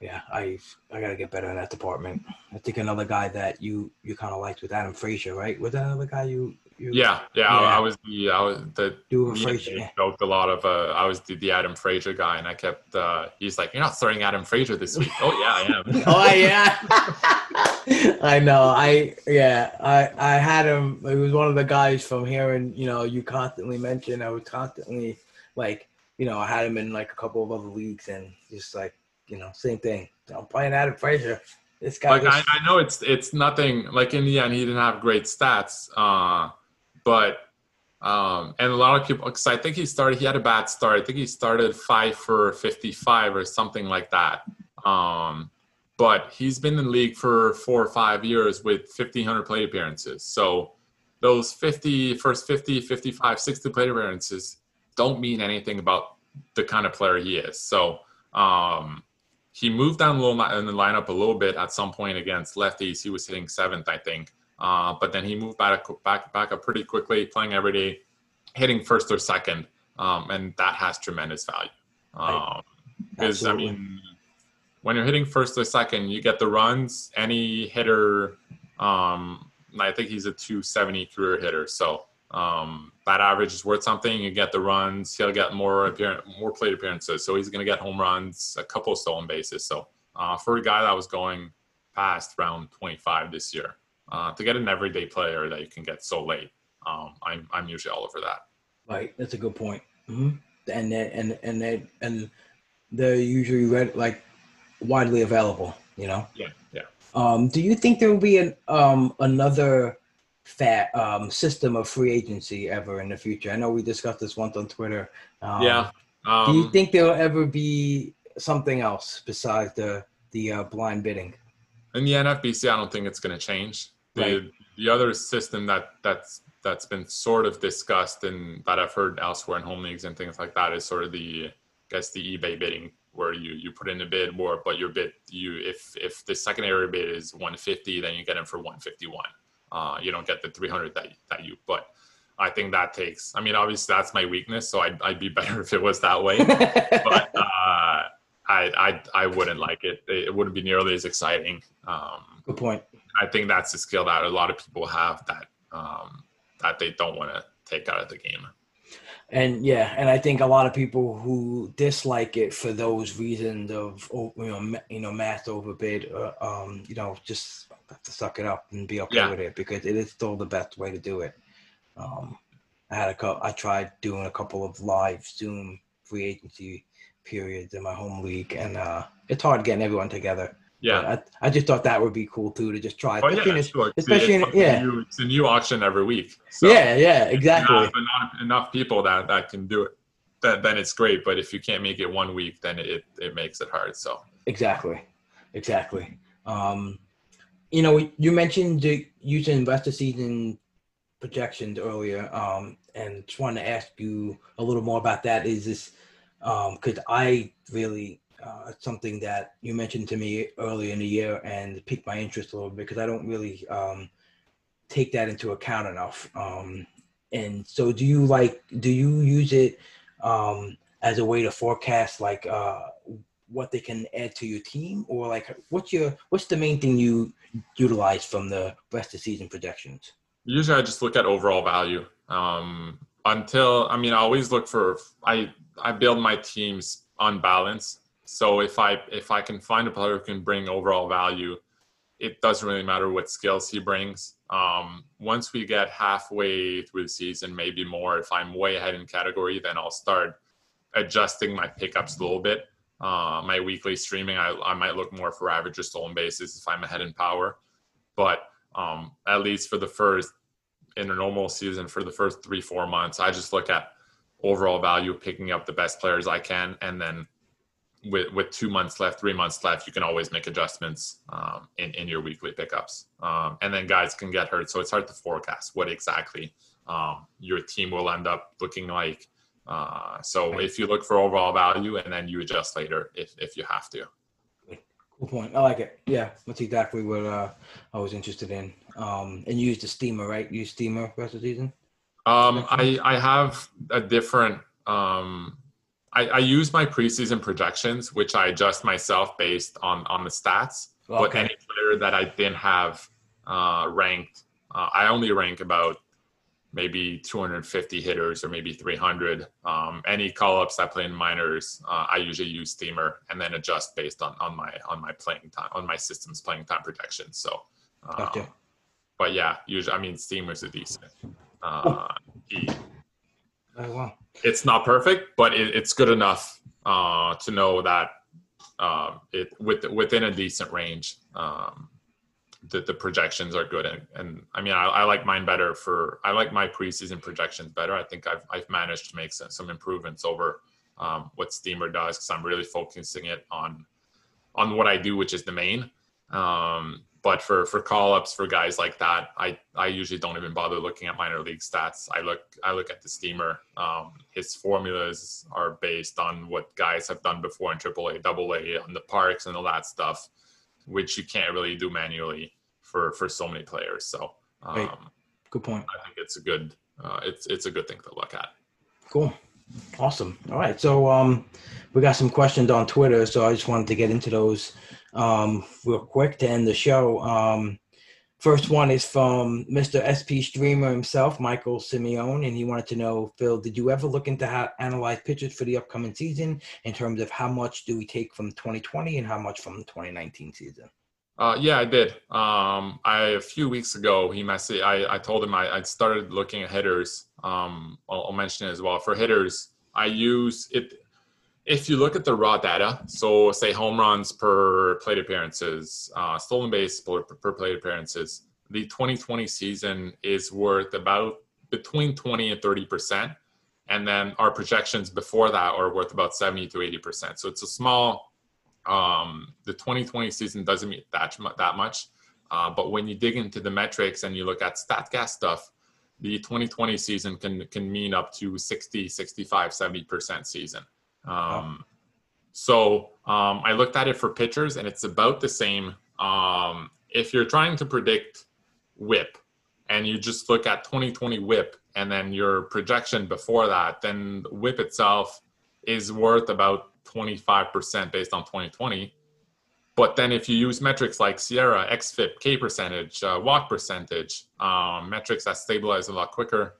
yeah, I, I got to get better in that department. I think another guy that you, you kind of liked with Adam Frazier, right? Was that another guy you, you Yeah, yeah, I, Yeah. I was the I was the do with Frazier? Dave joked a lot of uh, I was the, the Adam Frazier guy, and I kept uh, he's like, "You're not starting Adam Frazier this week." oh yeah, I am. oh yeah i know i yeah i i had him he was one of the guys from hearing you know you constantly mention i was constantly like you know i had him in like a couple of other leagues and just like you know same thing. I'm playing adam frazier. This guy. like was- I, I know it's it's nothing like in the end he didn't have great stats uh but um and a lot of people because i think he started he had a bad start. I think he started five for 55 or something like that. Um but he's been in the league for four or five years with 1500 plate appearances. So those 50 first 50 55 60 plate appearances don't mean anything about the kind of player he is. So um he moved down low in the lineup a little bit at some point against lefties. He was hitting seventh, I think. Uh, but then he moved back back back up pretty quickly, playing every day, hitting first or second, um, and that has tremendous value. Um, because I mean, when you're hitting first or second, you get the runs. Any hitter, um, I think he's a 270 career hitter, so um, that average is worth something. You get the runs. He'll get more appear- more plate appearances, so he's going to get home runs, a couple of stolen bases. So uh, for a guy that was going past round 25 this year, uh, to get an everyday player that you can get so late, um, I'm I'm usually all over that. Right, that's a good point. hmm And and and they, and they're usually read, like widely available. You know. Yeah, yeah. Um, do you think there will be an um another FAB um system of free agency ever in the future? I know we discussed this once on Twitter. Um, yeah. Um, do you think there'll ever be something else besides the the uh, blind bidding? in the NFBC, I don't think it's going to change. The Right. the other system that that's that's been sort of discussed and that I've heard elsewhere in home leagues and things like that is sort of the I guess the eBay bidding where you you put in a bid more, but your bid you if if the secondary bid is 150, then you get them for 151. Uh, you don't get the 300 that that you but. I think that takes. I mean, obviously that's my weakness, so I'd, I'd be better if it was that way. but uh, I, I I wouldn't like it. It wouldn't be nearly as exciting. Um, good point. I think that's a skill that a lot of people have that um, that they don't want to take out of the game. And yeah, and I think a lot of people who dislike it for those reasons of oh, you know you know math overbid, uh, um, you know, just have to suck it up and be okay Yeah. with it because it is still the best way to do it. Um, I had a couple. I tried doing a couple of live Zoom free agency periods in my home league, and uh, it's hard getting everyone together. Yeah. I, I just thought that would be cool too to just try. Oh especially yeah, in- sure. It's- especially in- it's, yeah. a new, it's a new auction every week. So yeah, yeah, exactly. have enough, enough people that that can do it. Then, then it's great. But if you can't make it one week, then it, it makes it hard. So Exactly, exactly. Um, you know, you mentioned the using investor season projections earlier, um, and just wanted to ask you a little more about that. Is this because I really uh, something that you mentioned to me earlier in the year and piqued my interest a little bit because I don't really um, take that into account enough. Um, and so, do you like do you use it um, as a way to forecast like uh, what they can add to your team, or like what's your what's the main thing you utilize from the rest of season projections? usually I just look at overall value. Um, until I mean, I always look for I I build my teams on balance. So if I if I can find a player who can bring overall value, it doesn't really matter what skills he brings. Um, once we get halfway through the season, maybe more, if I'm way ahead in category, then I'll start adjusting my pickups a little bit. Uh, my weekly streaming, I, I might look more for average stolen bases if I'm ahead in power. But um, at least for the first in a normal season for the first three four months i just look at overall value picking up the best players i can. And then with with two months left three months left you can always make adjustments um, in, in your weekly pickups. Um, and then guys can get hurt. So it's hard to forecast what exactly um, your team will end up looking like uh, so if you look for overall value and then you adjust later if, if you have to Cool point. I like it. Yeah, that's exactly what uh, I was interested in. Um, and you use the steamer, right? You use steamer rest of the season. Um, I I have a different. Um, I, I use my preseason projections, which I adjust myself based on on the stats. Okay. But any player that I didn't have uh, ranked, uh, I only rank about maybe 250 hitters or maybe 300. Um, any call ups I play in minors, uh, I usually use Steamer and then adjust based on on my on my playing time on my system's playing time projections. So. Uh, Gotcha. But yeah, usually I mean Steamer's a decent. Uh, he- Oh wow. it's not perfect, but it, it's good enough uh, to know that um, it with within a decent range. Um, the, the projections are good and, and I mean I, I, like mine better for I like my preseason projections better. I think I've I've managed to make some, some improvements over um, what Steamer does because I'm really focusing it on on what I do, which is the main. Um, but for for call ups for guys like that, I I usually don't even bother looking at minor league stats. I look I look at the steamer. Um, his formulas are based on what guys have done before in AAA, AA, on the parks and all that stuff, which you can't really do manually for for so many players. So um, right. good point. I think it's a good uh, it's it's a good thing to look at. Cool. Awesome. All right. So um, we got some questions on Twitter, so I just wanted to get into those um, real quick to end the show. Um, first one is from Mr. SP Streamer himself, Michael Simeone, and he wanted to know, Phil, did you ever look into how analyze pitchers for the upcoming season in terms of how much do we take from 2020 and how much from the 2019 season? Uh, yeah, I did. Um, I a few weeks ago, he messaged. I, I told him I, I started looking at hitters. Um, I'll, I'll mention it as well. For hitters, I use it if you look at the raw data, so say home runs per plate appearances, uh, stolen base per, per plate appearances, the 2020 season is worth about between 20 and 30 percent, and then our projections before that are worth about 70 to 80 percent. So it's a small. Um, the 2020 season doesn't mean that that much, uh, but when you dig into the metrics and you look at StatCast stuff, the 2020 season can can mean up to 60, 65, 70 percent season. Um, so um, I looked at it for pitchers, and it's about the same. Um, if you're trying to predict WHIP, and you just look at 2020 WHIP, and then your projection before that, then WHIP itself is worth about 25% based on 2020. But then if you use metrics like SIERA, XFIP, K percentage, uh, walk percentage, um, metrics that stabilize a lot quicker,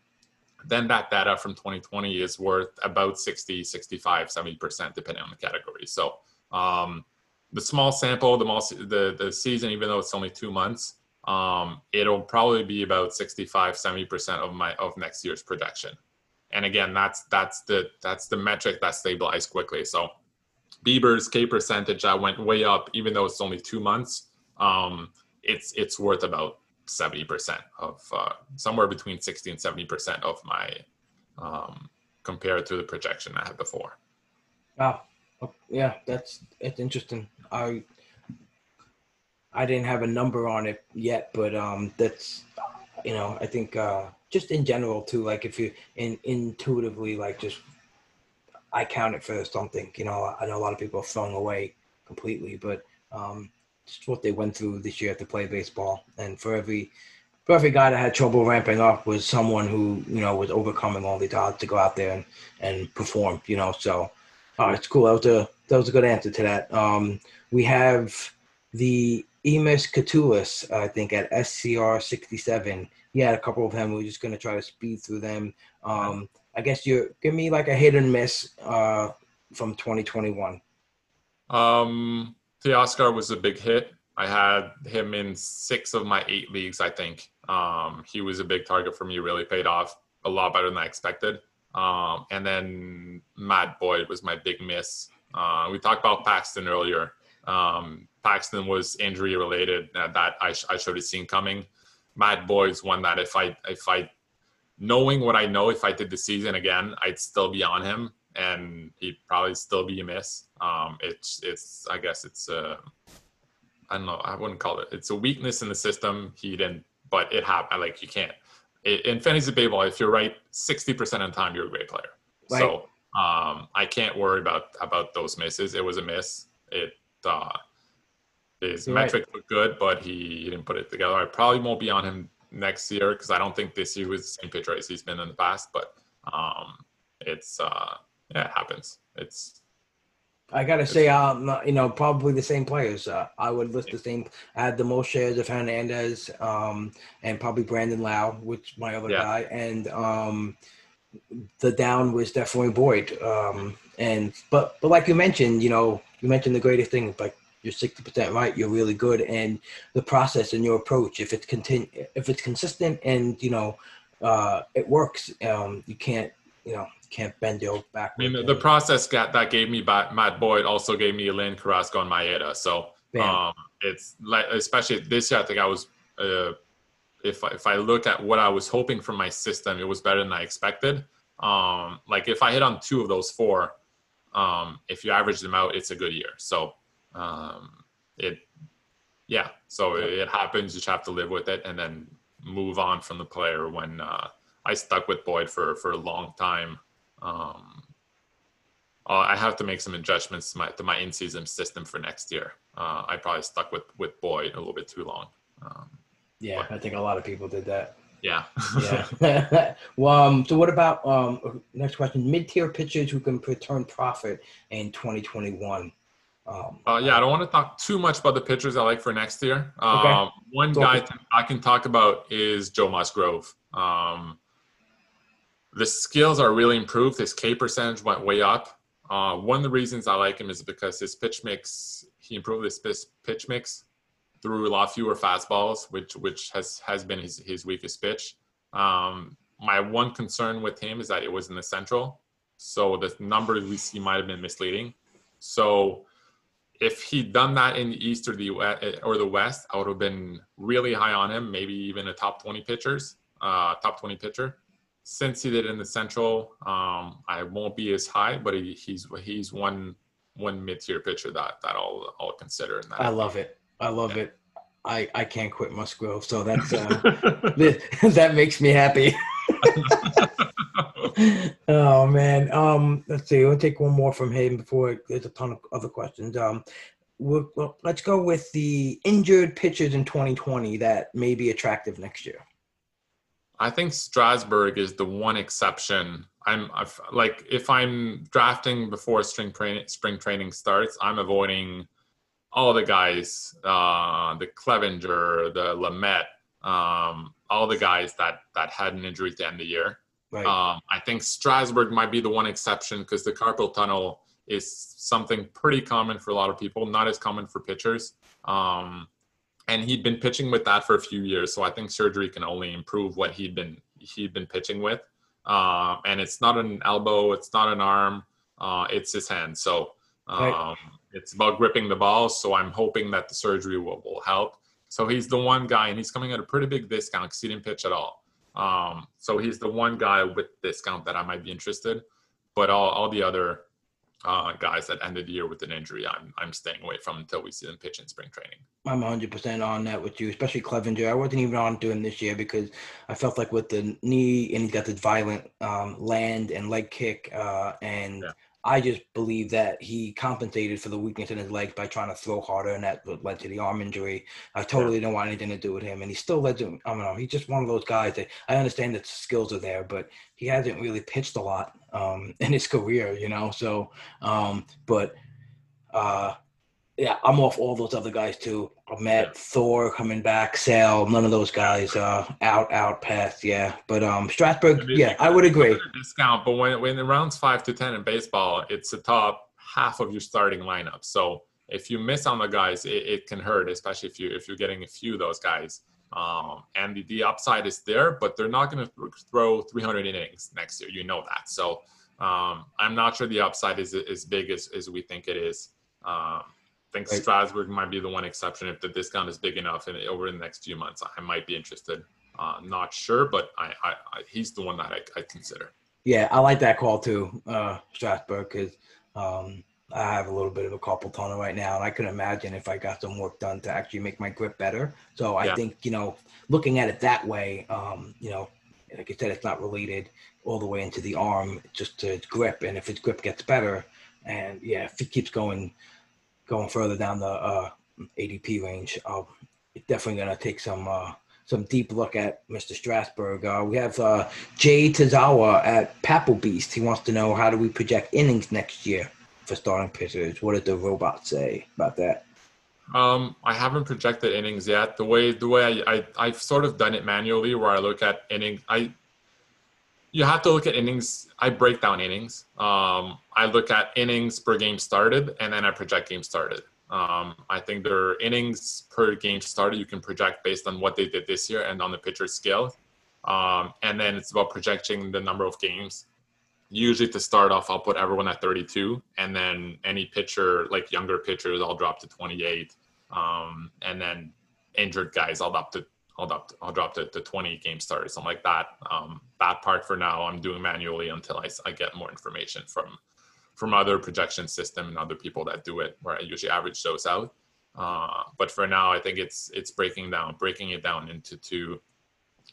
then that data from 2020 is worth about 60, 65, 70%, depending on the category. So um, the small sample, the, the, the season, even though it's only two months, um, it'll probably be about 65, 70% of my of next year's projection. And again, that's that's the that's the metric that stabilized quickly. So Bieber's K percentage that went way up, even though it's only two months. Um, it's it's worth about 70% of uh, somewhere between 60 and 70% of my um, compared to the projection I had before. Wow. Yeah, that's it's interesting. I I didn't have a number on it yet, but um that's you know, I think uh just in general too, like if you in intuitively like just I count it first. Don't think you know, I know a lot of people are thrown away completely, but um just what they went through this year to play baseball. And for every for every guy that had trouble ramping up was someone who you know was overcoming all these odds to go out there and, and perform. You know, so uh, it's cool. That was a that was a good answer to that. Um, we have the Emis Catullus, I think, at SCR sixty seven. He had a couple of them. We are just gonna try to speed through them. Um, I guess you give me like a hit and miss uh, from twenty twenty one. Um, Teoscar was a big hit. I had him in six of my eight leagues, I think. Um, he was a big target for me, really paid off a lot better than I expected. Um, and then Matt Boyd was my big miss. Uh, we talked about Paxton earlier. Um, Paxton was injury related uh, that I, sh- I should have seen coming. Matt Boyd's one that if I if I knowing what I know, if I did the season again, I'd still be on him and he'd probably still be a miss. Um, it's it's I guess it's a I don't know I wouldn't call it it's a weakness in the system. He didn't, but it happened. Like you can't it, in fantasy baseball. If you're right sixty percent of the time, you're a great player. Right. So um, I can't worry about about those misses. It was a miss. It uh, his you're metrics right. look good, but he, he didn't put it together. I probably won't be on him next year because I don't think this year was the same pitcher as he's been in the past. But um, it's uh, yeah, it happens. It's. I gotta say, um, you know, probably the same players. Uh, I would list the same. I had the most shares of Hernandez, um, and probably Brandon Lowe, which my other yeah. guy, and um, the down was definitely Boyd. Um, and but but like you mentioned, you know, you mentioned the greatest thing, like you're 60% right you're really good and the process and your approach if it's continue if it's consistent and you know uh, it works um, you can't you know can't bend your back. I mean, the, the process got that gave me Matt Boyd also gave me Lynn Carrasco and Maeda. So um, it's like, especially this year, I think I was, uh, if I, if I look at what I was hoping from my system, it was better than I expected. Um, like if I hit on two of those four, um, if you average them out, it's a good year. So um, it, yeah. So it, it happens. You just have to live with it and then move on from the player. When uh, I stuck with Boyd for for a long time, um, uh, I have to make some adjustments to my to my in season system for next year. Uh, I probably stuck with with Boyd a little bit too long. Um, yeah, I think a lot of people did that. Yeah. yeah. well, um, so what about um, next question? Mid-tier pitchers who can return profit in 2021. Um, uh, yeah, I don't want to talk too much about the pitchers I like for next year. Okay. Um, one guy I can talk about is Joe Musgrove. Um, the skills are really improved. His K percentage went way up. Uh, one of the reasons I like him is because his pitch mix, he improved his pitch mix threw a lot fewer fastballs, which which has has been his, his weakest pitch. Um, my one concern with him is that it was in the central, so the numbers we see might have been misleading. So if he'd done that in the east or the or the west, I would have been really high on him, maybe even a top twenty pitchers, uh, top twenty pitcher. Since he did in the central, um, I won't be as high, but he, he's he's one one mid tier pitcher that that I'll I'll consider. In that I love it. I love yeah. it. I I can't quit Musgrove, so that's uh, that makes me happy. oh man. Um, let's see. We'll take one more from him before there's a ton of other questions. Um, we'll, well, let's go with the injured pitchers in 2020 that may be attractive next year. I think Strasburg is the one exception. I'm I've, like if I'm drafting before spring training spring training starts, I'm avoiding all the guys, uh, the Clevinger, the Lamet, um, all the guys that that had an injury to end of the year. Right. Um, I think Strasburg might be the one exception because the carpal tunnel is something pretty common for a lot of people, not as common for pitchers. Um, and he'd been pitching with that for a few years, so I think surgery can only improve what he'd been he'd been pitching with. Uh, and it's not an elbow, it's not an arm, uh, it's his hand. So um, right. It's about gripping the ball. So I'm hoping that the surgery will, will help. So he's the one guy, and he's coming at a pretty big discount because he didn't pitch at all. Um, so he's the one guy with discount that I might be interested. But all, all the other uh, guys that ended the year with an injury, I'm I'm staying away from until we see them pitch in spring training. I'm 100% on that with you, especially Clevinger. I wasn't even on doing this year because I felt like with the knee and he's got this violent um, land and leg kick, uh, and yeah. I just believe that he compensated for the weakness in his legs by trying to throw harder, and that led to the arm injury. I totally don't want anything to do with him, and he still led to. I don't know. He's just one of those guys that I understand that skills are there, but he hasn't really pitched a lot um, in his career, you know. So, um, but uh, yeah, I'm off all those other guys too. Lamet Thor coming back, Sale, none of those guys uh out out past, yeah. But um Strasburg, yeah, I would agree. Discount, but when when it rounds five to ten in baseball, it's the top half of your starting lineup. So if you miss on the guys, it, it can hurt, especially if you if you're getting a few of those guys. Um, and the, the upside is there, but they're not going to throw 300 innings next year. You know that. So um, I'm not sure the upside is as big as, as we think it is. Um, think right. Strasburg might be the one exception if the discount is big enough and over the next few months. I might be interested. Uh, not sure, but I, I, I, he's the one that I, I consider. Yeah, I like that call too, uh, Strasburg, because um, I have a little bit of a carpal tunnel right now, and I can imagine if I got some work done to actually make my grip better. So I yeah. think you know, looking at it that way, um, you know, like I said, it's not related all the way into the arm, just to grip, and if his grip gets better, and yeah, if it keeps going going further down the uh, ADP range, I'll definitely going to take some uh, some deep look at Mr. Strasburg. Uh, we have uh, Jay Tazawa at Papal Beast. He wants to know how do we project innings next year for starting pitchers? What did the robot say about that? Um, I haven't projected innings yet. The way the way I, I I've sort of done it manually, where I look at innings. I you have to look at innings. I break down innings. Um, I look at innings per game started, and then I project game started. Um, I think their innings per game started you can project based on what they did this year and on the pitcher scale. Um, and then it's about projecting the number of games usually to start off, I'll put everyone at 32, and then any pitcher, like younger pitchers, I'll drop to 28, um, and then injured guys, I'll drop to I'll drop I'll drop to, to 20 game starters, something like that. Um, that part for now, I'm doing manually until I, I get more information from from other projection system and other people that do it, where I usually average those out. Uh, but for now, I think it's it's breaking down, breaking it down into two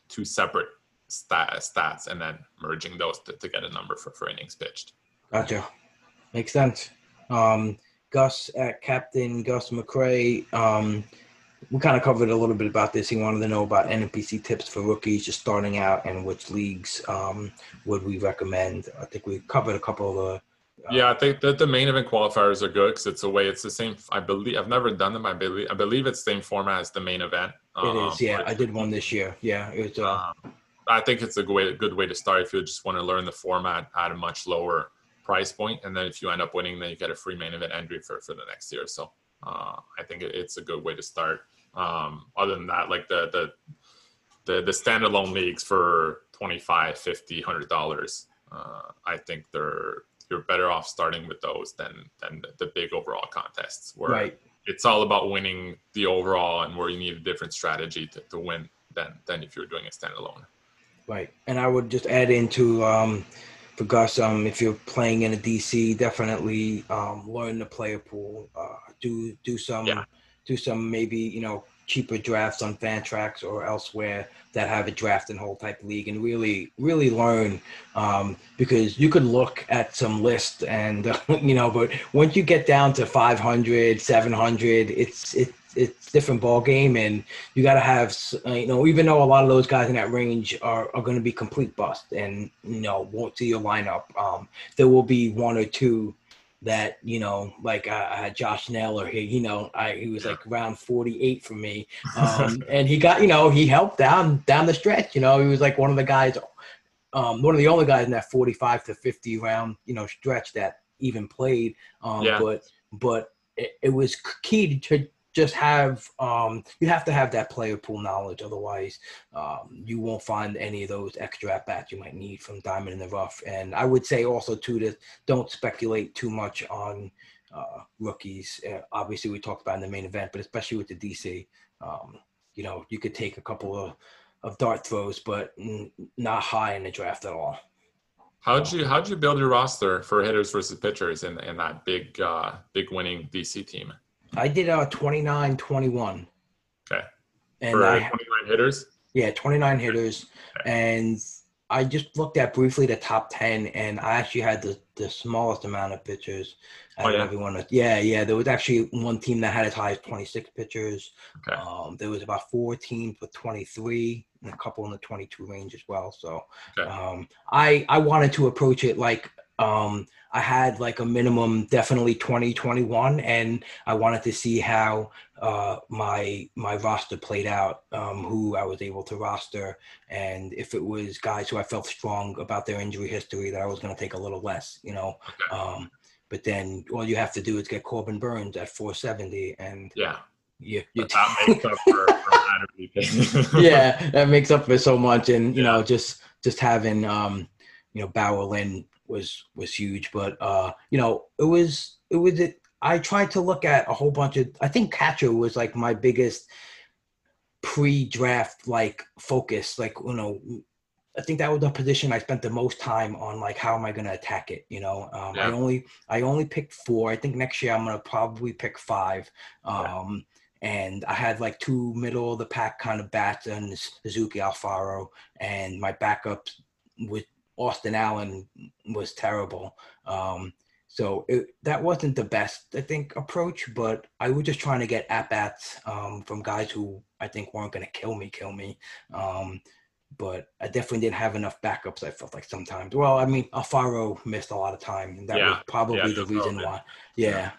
two separate stat, stats, and then merging those to, to get a number for, for innings pitched. Gotcha. Makes sense. Um, Gus at Captain Gus McCray. Um, we kind of covered a little bit about this. He wanted to know about NPC tips for rookies just starting out and which leagues um, would we recommend. I think we covered a couple of the yeah, I think that the main event qualifiers are good because it's a way. It's the same. I believe I've never done them. I believe I believe it's the same format as the main event. It um, is. Yeah, I did one this year. Yeah, it was. Uh, um, I think it's a good way, good way to start if you just want to learn the format at a much lower price point, and then if you end up winning, then you get a free main event entry for for the next year. So uh, I think it's a good way to start. Um, other than that, like the the the, the standalone leagues for 25 50 100 dollars uh, i think they're you're better off starting with those than than the big overall contests where right. it's all about winning the overall and where you need a different strategy to, to win than than if you're doing a standalone. Right, and I would just add into um, for Gus, um, if you're playing in a DC, definitely um, learn the player pool. Uh, do do some yeah. do some maybe you know cheaper drafts on Fantrax or elsewhere that have a draft and hold type league and really really learn um, because you could look at some list and uh, you know but once you get down to 500 700 it's it's it's different ball game and you got to have you know even though a lot of those guys in that range are, are going to be complete bust and you know won't see your lineup um, there will be one or two that you know like I, I, had josh naylor here you know i he was like around 48 for me um, and he got you know he helped down down the stretch you know he was like one of the guys um, one of the only guys in that 45 to 50 round you know stretch that even played um, yeah. but but it, it was key to just have um, you have to have that player pool knowledge otherwise um, you won't find any of those extra at bats you might need from diamond in the rough. And i would say also too that don't speculate too much on uh, rookies. Uh, obviously we talked about in the main event but especially with the dc um, you know you could take a couple of, of dart throws but n- not high in the draft at all. How'd you how'd you build your roster for hitters versus pitchers in in that big uh, big winning DC team? I did a uh, 29 21. Okay. And For I, 29 hitters? Yeah, 29 hitters. Okay. And I just looked at briefly the top 10, and I actually had the, the smallest amount of pitchers out oh, yeah? of everyone. Yeah, yeah. There was actually one team that had as high as 26 pitchers. Okay. Um, there was about four teams with 23 and a couple in the 22 range as well. So okay. um, I, I wanted to approach it like um, I had like a minimum definitely 2021 and I wanted to see how uh, my my roster played out, um, who I was able to roster, and if it was guys who I felt strong about their injury history that I was going to take a little less, you know. Um, but then all you have to do is get Corbin Burnes at 470 and yeah. You, you that makes up for, for yeah, that makes up for so much, and you yeah. know, just just having um, you know Bauer Lynn was was huge. But uh, you know, it was it was it. I tried to look at a whole bunch of. I think catcher was like my biggest pre-draft like focus. Like you know, I think that was the position I spent the most time on. Like, how am I going to attack it? You know, um, yeah. I only I only picked four. I think next year I'm going to probably pick five. Um, yeah. And I had like two middle of the pack kind of bats and Suzuki Alfaro, and my backup with Austin Allen was terrible. Um, so it, that wasn't the best, I think, approach. But I was just trying to get at bats um, from guys who I think weren't going to kill me, kill me. Um, but I definitely didn't have enough backups. I felt like sometimes. Well, I mean, Alfaro missed a lot of time, and that yeah. was probably yeah, the reason why. Yeah.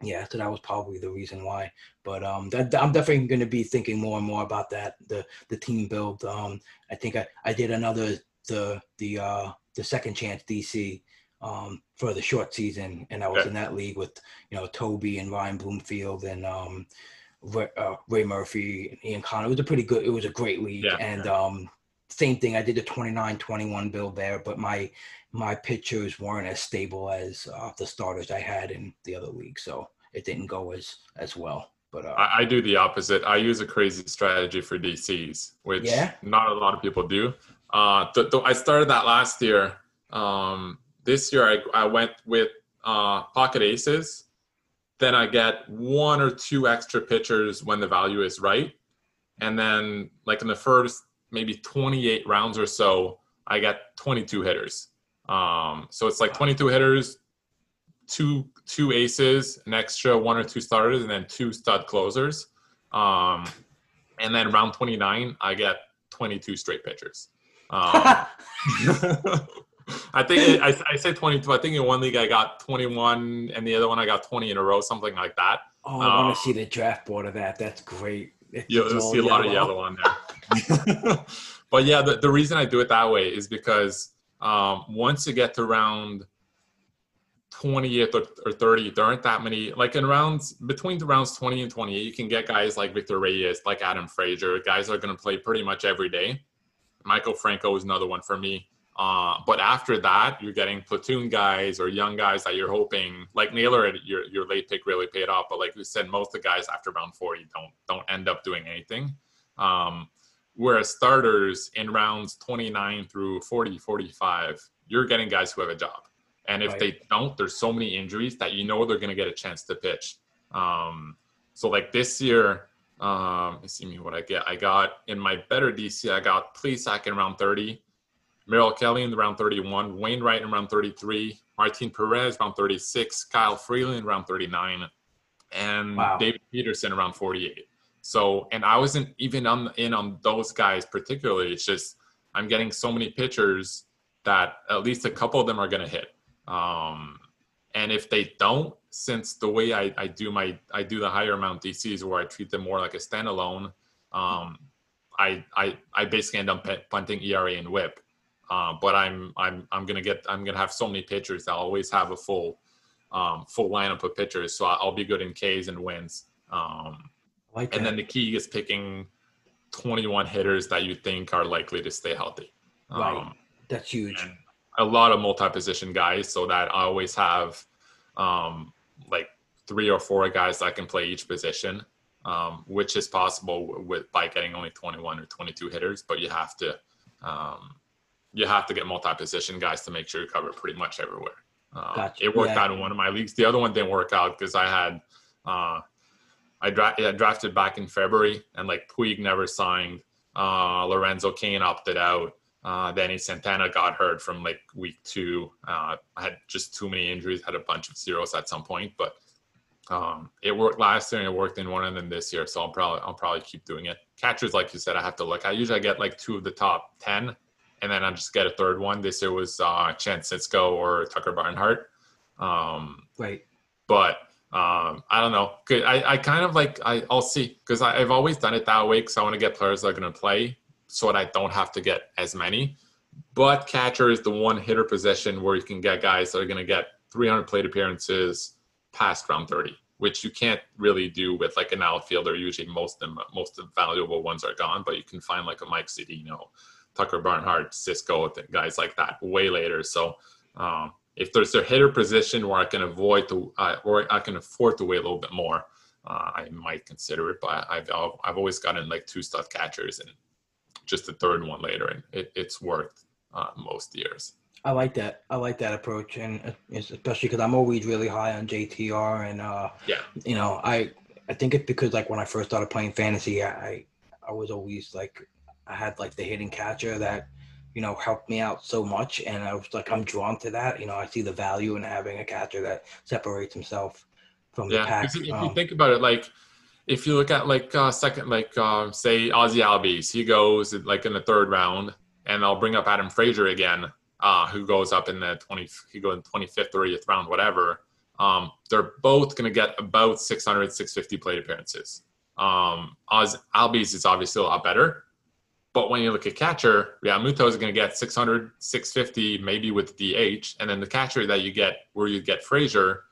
yeah. so that was probably the reason why. But um, that, I'm definitely going to be thinking more and more about that. The the team build. Um, I think I, I did another the the uh, the second chance DC um, for the short season, and I was in that league with you know Toby and Ryan Bloomfield and um, Ray, uh, Ray Murphy and Ian Connor. It was a pretty good. It was a great league, yeah, and. Um, same thing. I did the 29-21 build there, but my my pitchers weren't as stable as uh, the starters I had in the other league, so it didn't go as as well. But uh, I, I do the opposite. I use a crazy strategy for DCs, which Yeah? not a lot of people do. Uh, th- th- I started that last year. Um, this year, I, I went with uh, pocket aces. Then I get one or two extra pitchers when the value is right. And then, like in the first maybe 28 rounds or so, I get 22 hitters. Um, so it's like 22 hitters, two two aces, an extra one or two starters, and then two stud closers. Um, and then round 29, I get 22 straight pitchers. Um, I think it, I, I say 22. I think in one league I got 21, and the other one I got 20 in a row, something like that. oh, I want uh, to see the draft board of that. That's great. It's You'll, you'll see a lot of yellow on there. but yeah, the, the reason I do it that way is because um, once you get to round 20th or, or 30, there aren't that many. Like in rounds between the rounds 20 and 28, you can get guys like Victor Reyes, like Adam Frazier, guys are going to play pretty much every day. Maikel Franco is another one for me. Uh, but after that, you're getting platoon guys or young guys that you're hoping, like Naylor, your your late pick really paid off. But like we said, most of the guys after round 40 don't don't end up doing anything. Um, whereas starters in rounds 29 through 40, 45, you're getting guys who have a job. And if Right. they don't, there's so many injuries that you know they're going to get a chance to pitch. Um, so like this year, um, let's see me what I get. I got in my better DC, I got Plesac in round 30, Merrill Kelly in round 31, Wainwright in round 33, Martin Perez round 36, Kyle Freeland round 39, and Wow. David Peterson around 48. So, and I wasn't even on in on those guys particularly. It's just I'm getting so many pitchers that at least a couple of them are going to hit. Um, and if they don't, since the way I, I do my I do the higher amount DCs where I treat them more like a standalone, um, I I I basically end up punting ERA and WHIP. Uh, but I'm I'm I'm gonna get I'm gonna have so many pitchers that I'll always have a full um, full lineup of pitchers, so I'll be good in Ks and wins. Um, like and that. then the key is picking 21 hitters that you think are likely to stay healthy. Right. Um, That's huge. a lot of multi-position guys so that I always have um, like three or four guys that can play each position, um, which is possible with by getting only 21 or 22 hitters, but you have to um, you have to get multi-position guys to make sure you cover pretty much everywhere. Uh, Gotcha. It worked Yeah. out in one of my leagues. The other one didn't work out because I had uh, I, dra- I drafted back in February and like Puig never signed. Uh, Lorenzo Cain opted out. Uh, Danny Santana got hurt from like week two. Uh, I had just too many injuries, had a bunch of zeros at some point, but um, it worked last year and it worked in one of them this year. So I'll probably I'll probably keep doing it. Catchers, like you said, I have to look. I usually get like two of the top ten, and then I just get a third one. This year was uh, Chance Sisco or Tucker Barnhart. Um, Right. but um, I don't know. I, I kind of like I, I'll see because I've always done it that way because I want to get players that are going to play so that I don't have to get as many. But catcher is the one hitter position where you can get guys that are going to get 300 plate appearances past round 30, which you can't really do with like an outfielder. Usually, most of them, most of the valuable ones are gone, but you can find like a Mike Zunino, Tucker Barnhart, Sisco, guys like that way later. So um, if there's a hitter position where I can avoid to, uh, or I can afford to wait a little bit more, uh, I might consider it. But I've I've always gotten like two stud catchers and just a third one later, and it, it's worked uh, most years. I like that. I like that approach, and uh, especially because I'm always really high on JTR, and uh, Yeah. you know, I I think it's because like when I first started playing fantasy, I I was always like I had like the hitting catcher that you know helped me out so much, and I was like I'm drawn to that. You know, I see the value in having a catcher that separates himself from the Yeah, pack. 'cause if you Um, think about it, like if you look at like uh, second, like uh, say Ozzie Albies, he goes like in the third round, and I'll bring up Adam Frazier again, uh, who goes up in the twenty, he goes in twenty fifth, thirtieth round, whatever. Um, they're both going to get about 600, 650 plate appearances. Um, Oz Albies is obviously a lot better, but when you look at catcher, Realmuto is going to get 600, 650, maybe with DH, and then the catcher that you get where you get Frazier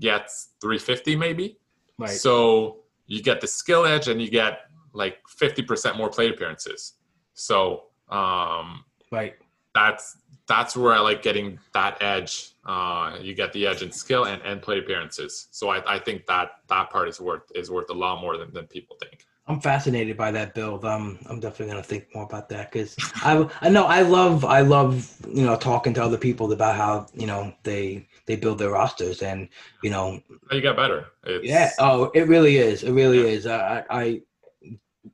gets 350 maybe. right. So you get the skill edge and you get like 50% more plate appearances. So Um, Right. that's that's where I like getting that edge. Uh, you get the edge in skill and, and play appearances. So I, I think that that part is worth is worth a lot more than, than people think. I'm fascinated by that build. Um, I'm definitely gonna think more about that because I I know I love I love you know talking to other people about how you know they they build their rosters and you know You got better. It's, yeah oh it really is it really is I, I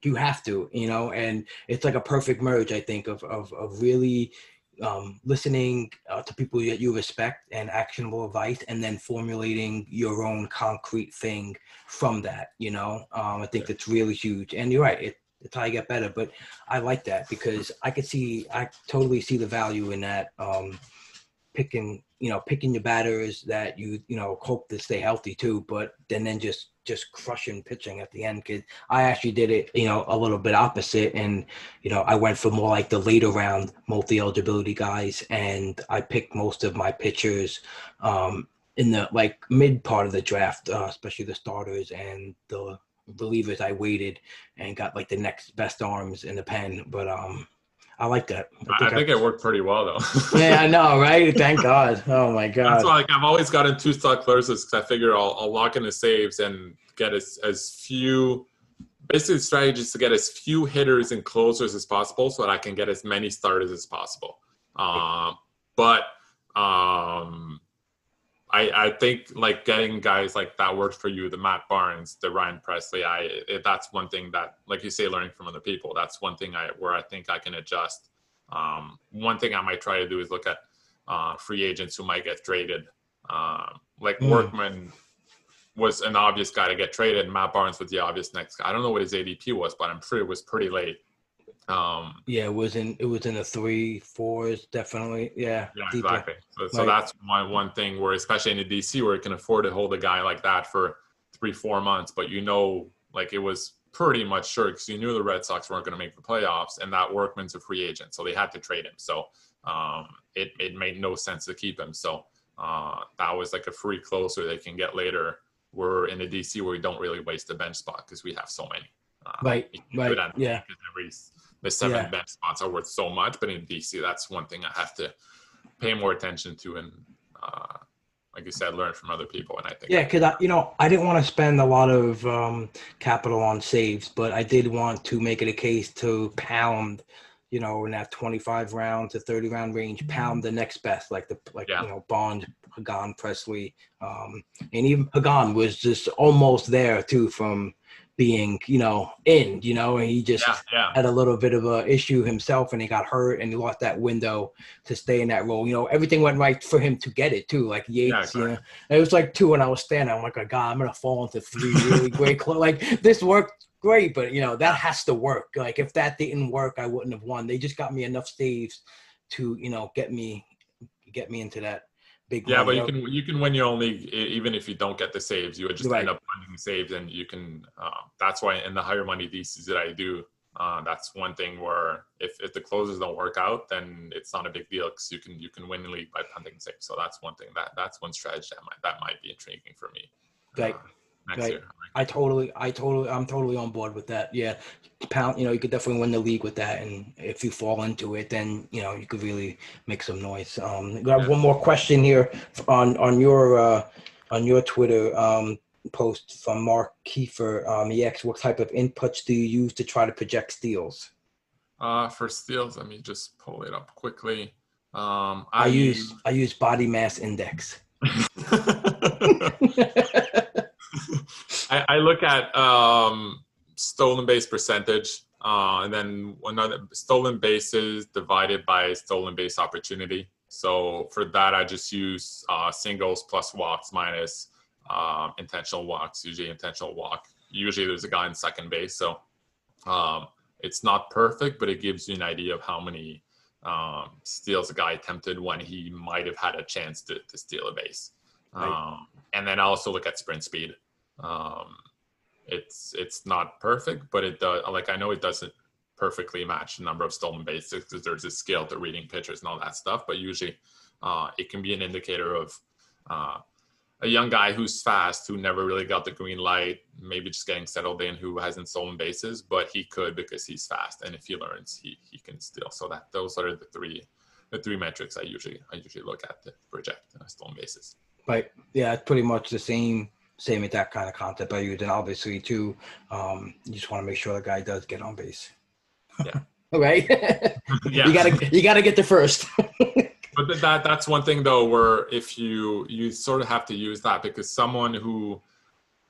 you have to you know and it's like a perfect merge I think of of of really um, listening uh, to people that you respect and actionable advice and then formulating your own concrete thing from that you know um, i think Yeah. that's really huge and you're right it, it's how you get better but i like that because i could see i totally see the value in that um, picking you know picking your batters that you you know hope to stay healthy too but then then just just crushing pitching at the end because i actually did it you know a little bit opposite and you know i went for more like the later round multi eligibility guys and i picked most of my pitchers um in the like mid part of the draft uh, especially the starters and the relievers i waited and got like the next best arms in the pen but um i like that I, I think it worked pretty well though. yeah, I know, right? Thank God. Oh my God. That's why like, I've always gotten two stock closers because I figure I'll, I'll lock in the saves and get as, as few. Basically, the strategy is to get as few hitters and closers as possible so that I can get as many starters as possible. Um, but um, I, I think like getting guys like that worked for you, the Matt Barnes, the Ryan Helsley. I it, that's one thing that, like you say, learning from other people. That's one thing I where I think I can adjust. Um, one thing I might try to do is look at uh, free agents who might get traded. Um, like Mm. Workman was an obvious guy to get traded. Matt Barnes was the obvious next guy. I don't know what his ADP was, but I'm sure it was pretty late. Um, Yeah, it was in it was in the three fours, definitely. Yeah. yeah, exactly. So, so that's one one thing where, especially in the DC, where you can afford to hold a guy like that for three, four months, but you know, like it was pretty much sure because you knew the Red Sox weren't going to make the playoffs, and that Workman's a free agent, so they had to trade him. So um, it it made no sense to keep him. So uh, that was like a free closer they can get later. We're in the DC where we don't really waste a bench spot because we have so many. Uh, Right, you can do right, yeah. every the seven Yeah. bench spots are worth so much, but in DC, that's one thing I have to pay more attention to and uh, like you said, learn from other people. And I think Yeah, because I, you know, I didn't want to spend a lot of um, capital on saves, but I did want to make it a case to pound, you know, in that twenty-five round to thirty round range, pound the next best, like the like Yeah. you know Bond, Hagan, Helsley, um, and even Hagan was just almost there too from being you know in, you know, and he just yeah, yeah, had a little bit of a issue himself and he got hurt and he lost that window to stay in that role. You know, everything went right for him to get it too. Like Yates, you know, it was like two when I was standing. I'm like, oh God, I'm gonna fall into three really great. Cl-. Like this worked great, but you know that has to work. Like if that didn't work, I wouldn't have won. They just got me enough saves to you know get me get me into that big. yeah. But you can you can win your own league even if you don't get the saves. You would just Right. end up finding saves, and you can. Uh, that's why in the higher money DCs that I do. Uh, that's one thing where if, if the closers don't work out, then it's not a big deal because you can you can win the league by punting saves. So that's one thing that that's one strategy that might that might be intriguing for me. Right. uh, next Right. year. I totally, I totally, I'm totally on board with that. Yeah, pound. You know, you could definitely win the league with that, and if you fall into it, then you know you could really make some noise. Um, got Yeah. one more question here on on your uh, on your Twitter um, post from Mark Kiefer. Um, he asks, "What type of inputs do you use to try to project steals?" Uh, for steals, let me just pull it up quickly. Um, I, use I use body mass index. I, I look at um, stolen base percentage, uh, and then another stolen bases divided by stolen base opportunity. So for that, I just use uh, singles plus walks minus um, intentional walks. Usually intentional walk. Usually there's a guy in second base, so um, it's not perfect, but it gives you an idea of how many um, steals a guy attempted when he might have had a chance to, to steal a base. Right. Um, and then I also look at sprint speed. Um, it's it's not perfect, but it does. Like I know it doesn't perfectly match the number of stolen bases because there's a skill to reading pitchers and all that stuff. But usually, uh, it can be an indicator of uh, a young guy who's fast, who never really got the green light, maybe just getting settled in, who hasn't stolen bases, but he could because he's fast, and if he learns, he he can steal. So that those are the three the three metrics I usually I usually look at to project uh, stolen bases. Right. Yeah, it's pretty much the same same with that kind of content. I you then obviously too, um, you just want to make sure the guy does get on base. Yeah. right. Yeah. You gotta you gotta get there first. but that that's one thing though where if you you sort of have to use that because someone who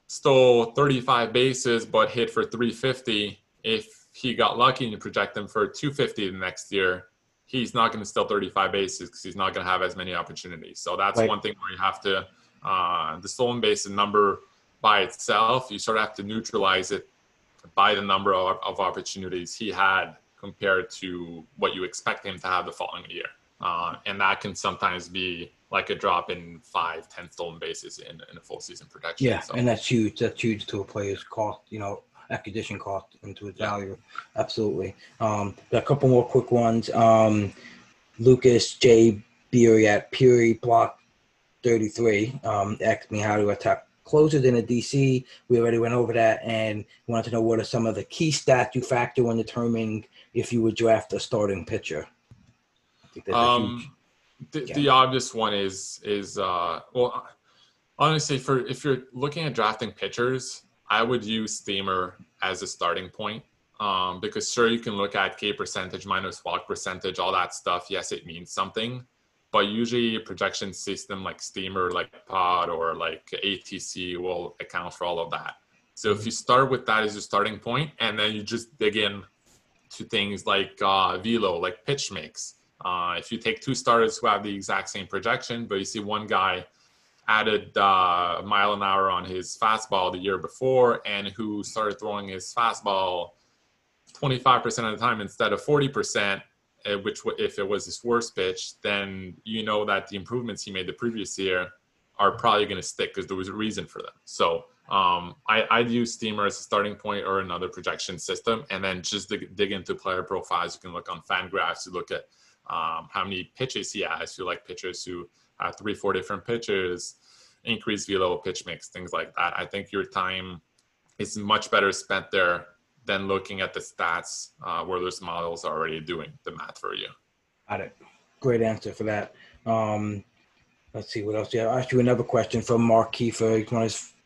stole 35 bases but hit for 350 if he got lucky and you project him for 250 the next year he's not going to steal 35 bases because he's not going to have as many opportunities so that's Right. one thing where you have to uh, the stolen bases number by itself you sort of have to neutralize it by the number of, of opportunities he had compared to what you expect him to have the following year uh, and that can sometimes be like a drop in five, ten stolen bases in, in a full season protection. yeah, So, and that's huge. That's huge to a player's cost. You know, acquisition cost into its Yeah. value. Absolutely. Um, a couple more quick ones. Um, Lucas J. Beery at Peary Block 33 um, asked me how to attack closers in a DC. We already went over that and wanted to know what are some of the key stats you factor when determining if you would draft a starting pitcher. I think that's a huge. um, the, Yeah. the obvious one is is uh, well, honestly, for if you're looking at drafting pitchers, I would use Steamer as a starting point. Um, because sure, you can look at K percentage minus walk percentage, all that stuff. Yes, it means something, but usually a projection system like Steamer, like Pod, or like ATC will account for all of that. So if you start with that as your starting point, and then you just dig in to things like uh, velo, like pitch mix. Uh, if you take two starters who have the exact same projection, but you see one guy added uh, a mile an hour on his fastball the year before, and who started throwing his fastball 25% of the time instead of 40%, uh, which if it was his worst pitch, then you know that the improvements he made the previous year are probably going to stick because there was a reason for them. So um, I, I'd use Steamer as a starting point or another projection system, and then just dig, dig into player profiles. You can look on Fangraphs. You look at um, how many pitches he has. You like pitchers who have three, four different pitches, increase velo, pitch mix, things like that. I think your time is much better spent there than looking at the stats uh, where those models are already doing the math for you. Got it. Great answer for that. Um, let's see what else. Yeah, I'll ask you another question from Mark Kiefer.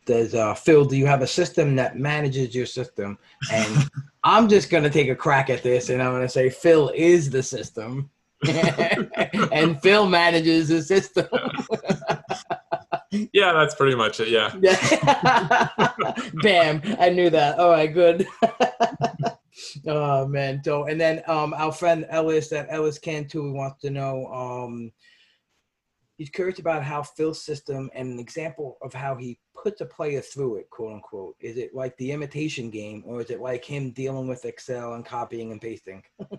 Does uh, Phil? Do you have a system that manages your system? And I'm just gonna take a crack at this, and I'm gonna say Phil is the system, and Phil manages the system. Yeah, that's pretty much it. Yeah. Bam! I knew that. All right, good. oh man. So, and then um, our friend Ellis at Ellis Cantu wants to know. Um, he's curious about how Phil's system and an example of how he puts a player through it, quote unquote. Is it like the imitation game, or is it like him dealing with Excel and copying and pasting?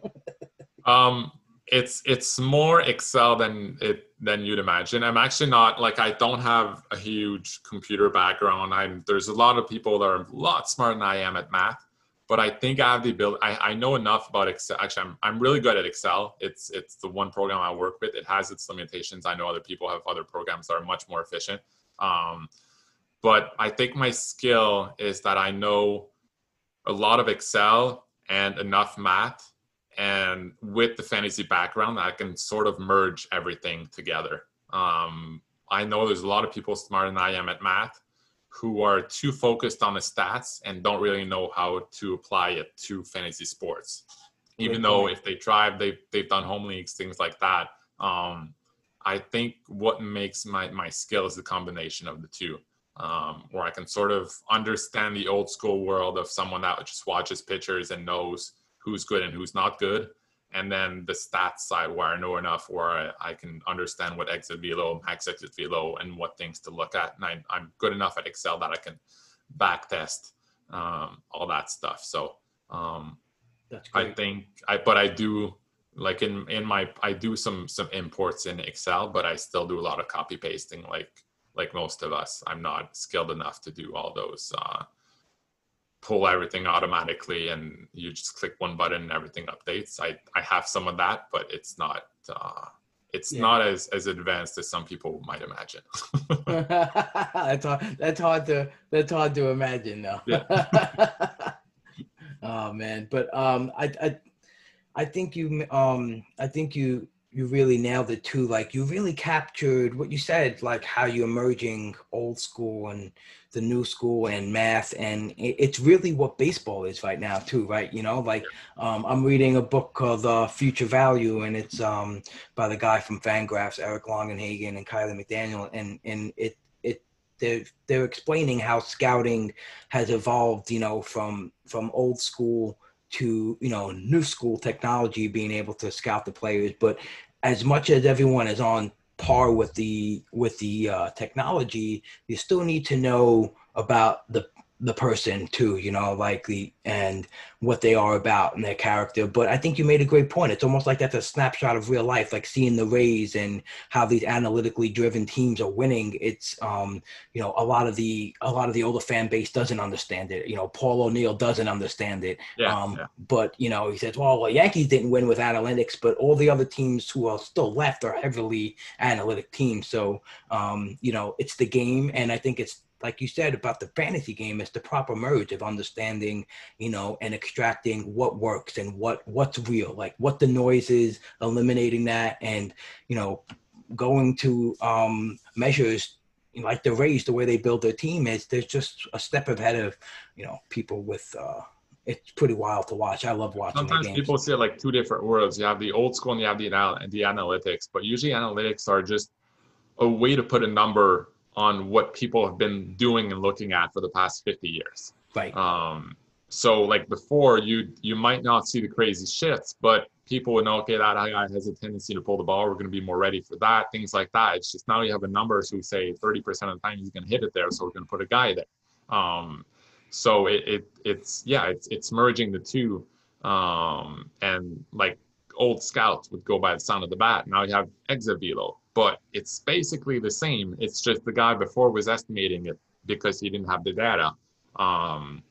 Um, it's it's more Excel than it than you'd imagine. I'm actually not like I don't have a huge computer background. I'm there's a lot of people that are a lot smarter than I am at math, but I think I have the ability. I, I know enough about Excel. Actually, I'm I'm really good at Excel. It's it's the one program I work with. It has its limitations. I know other people have other programs that are much more efficient. Um, but I think my skill is that I know a lot of Excel and enough math and with the fantasy background i can sort of merge everything together. Um, i know there's a lot of people smarter than i am at math who are too focused on the stats and don't really know how to apply it to fantasy sports. Even though if they try they've, they've done home leagues things like that. Um, i think what makes my, my skill is the combination of the two um, where i can sort of understand the old school world of someone that just watches pitchers and knows who's good and who's not good. And then the stats side where I know enough where I, I can understand what exit velo, max exit velo, and what things to look at. And I, I'm good enough at Excel that I can back test um, all that stuff. So um, That's I think I, but I do like in in my I do some some imports in Excel, but I still do a lot of copy pasting like like most of us. I'm not skilled enough to do all those uh, pull everything automatically and you just click one button and everything updates. I I have some of that, but it's not uh, it's Yeah. not as as advanced as some people might imagine. that's hard. That's hard to. That's hard to imagine, though. Yeah. oh man, but um, I, I, I think you um, I think you you really nailed it too. Like you really captured what you said, like how you're merging old school and the new school and math, and it's really what baseball is right now too, right? You know, like um, I'm reading a book called uh, Future Value, and it's um, by the guy from Fangraphs, Eric Longenhagen and Kiley McDaniel, and and it it they're they're explaining how scouting has evolved, you know, from from old school to you know new school technology, being able to scout the players. But as much as everyone is on par with the with the uh, technology, you still need to know about the the person too, you know, like the and what they are about and their character. But I think you made a great point. It's almost like that's a snapshot of real life, like seeing the Rays and how these analytically driven teams are winning. It's um, you know, a lot of the a lot of the older fan base doesn't understand it. You know, Paul O'Neill doesn't understand it. Yeah, um, yeah. but you know, he says, well, well, Yankees didn't win with analytics, but all the other teams who are still left are heavily analytic teams. So um, you know, it's the game, and I think it's like you said about the fantasy game, it's the proper merge of understanding, you know, and extracting what works and what what's real, like what the noise is, eliminating that, and you know, going to um, measures like the Rays, the way they build their team is there's just a step ahead of, you know, people with. Uh, it's pretty wild to watch. I love watching. Sometimes people see it like two different worlds. You have the old school and you have the anal- the analytics, but usually analytics are just a way to put a number on what people have been doing and looking at for the past 50 years. right. Um, so like before, you you might not see the crazy shifts, but people would know, okay, that guy has a tendency to pull the ball. We're going to be more ready for that, things like that. It's just now you have a numbers who say 30% of the time he's going to hit it there, so we're going to put a guy there. Um, so it, it it's yeah, it's it's merging the two, um, and like old scouts would go by the sound of the bat. Now you have exit velo, but it's basically the same. It's just the guy before was estimating it because he didn't have the data. Um,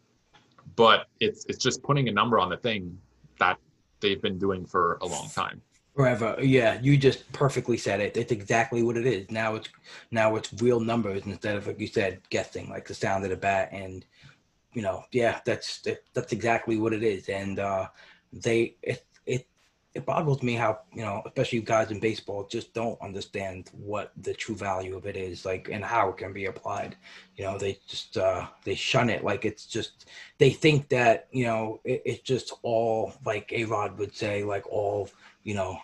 but it's it's just putting a number on the thing that they've been doing for a long time. Forever. Yeah, you just perfectly said it. It's exactly what it is. Now it's now it's real numbers instead of like you said, guessing, like the sound of the bat. And you know, yeah, that's that's exactly what it is. And uh they it it it boggles me how, you know, especially you guys in baseball just don't understand what the true value of it is, like and how it can be applied. You know, they just uh they shun it like it's just they think that, you know, it, it's just all like A Rod would say, like all you know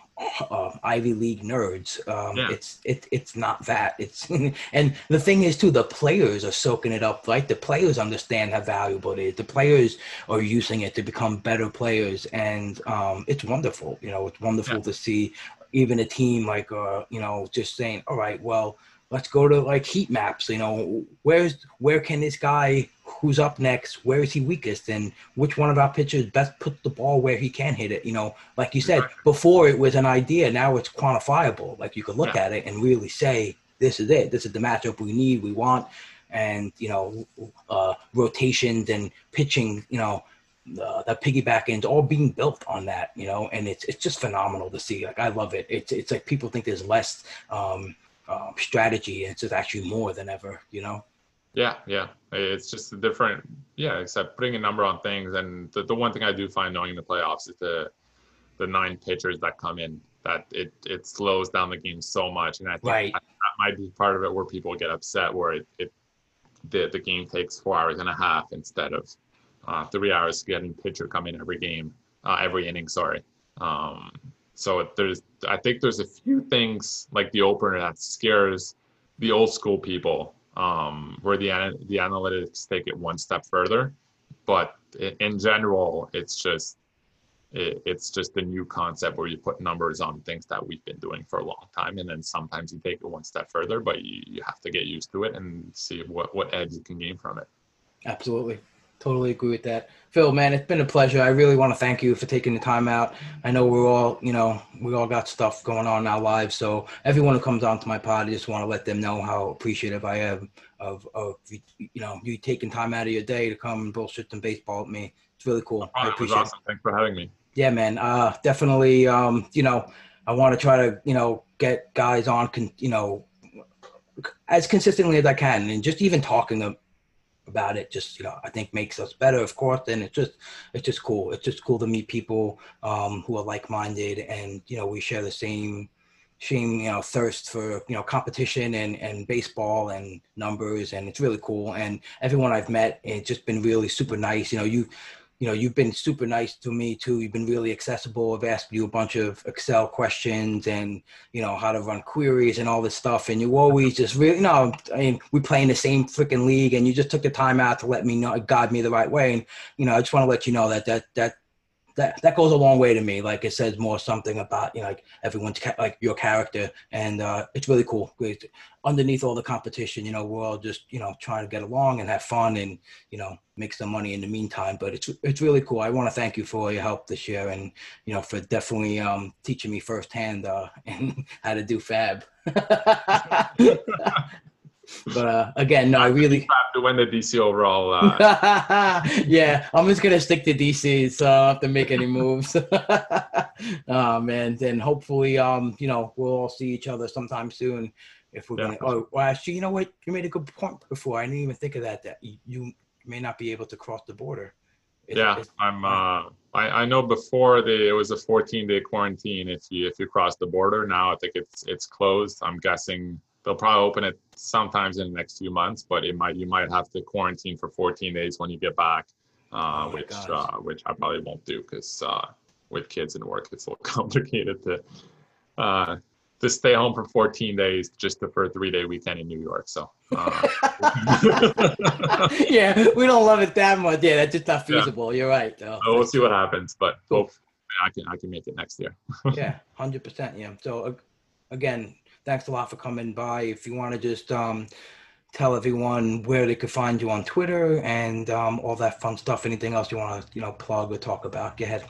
uh, Ivy League nerds. Um, Yeah. It's it, it's not that. It's and the thing is too, the players are soaking it up. Right, the players understand how valuable it is. The players are using it to become better players, and um, it's wonderful. You know, it's wonderful Yeah. to see even a team like uh, you know just saying, all right, well. Let's go to like heat maps. You know, where's where can this guy who's up next? Where is he weakest? And which one of our pitchers best put the ball where he can hit it? You know, like you said, before it was an idea, now it's quantifiable. Like you could look Yeah. at it and really say, this is it. This is the matchup we need, we want. And, you know, uh, rotations and pitching, you know, uh, that piggyback ends all being built on that, you know, and it's it's just phenomenal to see. Like I love it. It's it's like people think there's less um, um, strategy, and it's just actually more than ever, you know. Yeah, yeah. It's just a different, yeah, except putting a number on things. And the, the one thing I do find knowing the playoffs is the the nine pitchers that come in that it it slows down the game so much. And I think Right. that, that might be part of it where people get upset where it, it the, the game takes four hours and a half instead of uh, three hours getting pitcher come in every game, uh, every inning, sorry. Um, so there's I think there's a few things like the opener that scares the old school people um, where the the analytics take it one step further. But in general, it's just it, it's just a new concept where you put numbers on things that we've been doing for a long time, and then sometimes you take it one step further, but you, you have to get used to it and see what what edge you can gain from it. Absolutely. Totally agree with that. Phil, man, it's been a pleasure. I really want to thank you for taking the time out. I know we're all, you know, we all got stuff going on in our lives. So everyone who comes onto my pod, I just want to let them know how appreciative I am of, of you know, you taking time out of your day to come and bullshit some baseball with me. It's really cool. I Oh, was appreciate it. Thanks for having me. Yeah, man. Uh, definitely. Um, you know, I want to try to, you know, get guys on, con, you know, as consistently as I can, and just even talking them about it just you know i think makes us better of course and it's just it's just cool. It's just cool to meet people um, who are like-minded and you know we share the same same you know thirst for you know competition and and baseball and numbers and it's really cool. And everyone i've met it's just been really super nice. You know you you know, you've been super nice to me too. You've been really accessible. I've asked you a bunch of Excel questions and, you know, how to run queries and all this stuff. And you always just really, you know, I mean, we play in the same freaking league and you just took the time out to let me know, guide me the right way. And, you know, I just want to let you know that, that, that, that that goes a long way to me. Like it says more something about you know like everyone's ca- like your character, and uh, it's really cool. Underneath all the competition, you know, we're all just you know trying to get along and have fun, and you know make some money in the meantime. But it's it's really cool. I want to thank you for your help this year, and you know for definitely um, teaching me firsthand uh, and how to do FAB. but uh, again, no, I really have to win the DC overall. Uh... yeah, I'm just gonna stick to DC, so I don't have to make any moves. oh man, then hopefully, um, you know, we'll all see each other sometime soon. If we're yeah. gonna, oh, well, actually, you know what? You made a good point before. I didn't even think of that. That you may not be able to cross the border. It's, yeah, it's, I'm. Uh, I, I know before the it was a 14 day quarantine if you if you cross the border. Now I think it's it's closed. I'm guessing they'll probably open it sometimes in the next few months, but it might you might have to quarantine for 14 days when you get back, uh, oh which uh, which I probably won't do because uh, with kids and work it's a little complicated to uh, to stay home for 14 days just for a three day weekend in New York. So uh, yeah, we don't love it that much. Yeah, that's just not feasible. Yeah. You're right. Though. So we'll see what happens, but cool. I can I can make it next year. yeah, hundred percent. Yeah. So again, thanks a lot for coming by. If you want to just um, tell everyone where they could find you on Twitter and um, all that fun stuff. Anything else you want to you know plug or talk about? Go ahead.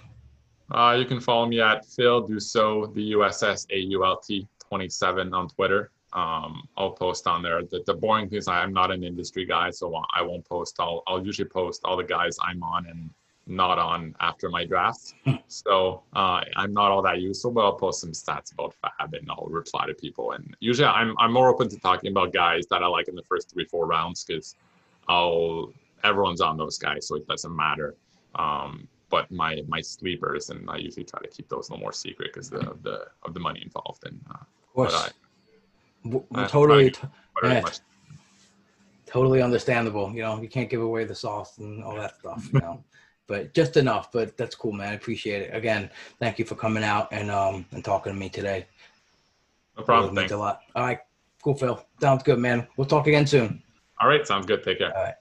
Uh, you can follow me at Phil Dussault, the USS AULT 27 on Twitter. Um, I'll post on there. The, the boring thing is I'm not an industry guy, so I won't post. I'll, I'll usually post all the guys I'm on and not on after my draft. Hmm. so uh, I'm not all that useful, but I'll post some stats about FAB and I'll reply to people. And usually I'm, I'm more open to talking about guys that I like in the first three, four rounds because I'll everyone's on those guys, so it doesn't matter. Um, but my my sleepers, and I usually try to keep those a little more secret because the, of the of the money involved. And uh, of course, I, I, totally, yeah, totally understandable. You know, you can't give away the sauce and all that stuff. You know but just enough. But that's cool, man. I appreciate it. Again, thank you for coming out and um and talking to me today. No problem. Means a lot. All right, cool, Phil. Sounds good, man. We'll talk again soon. All right, sounds good. Take care. All right.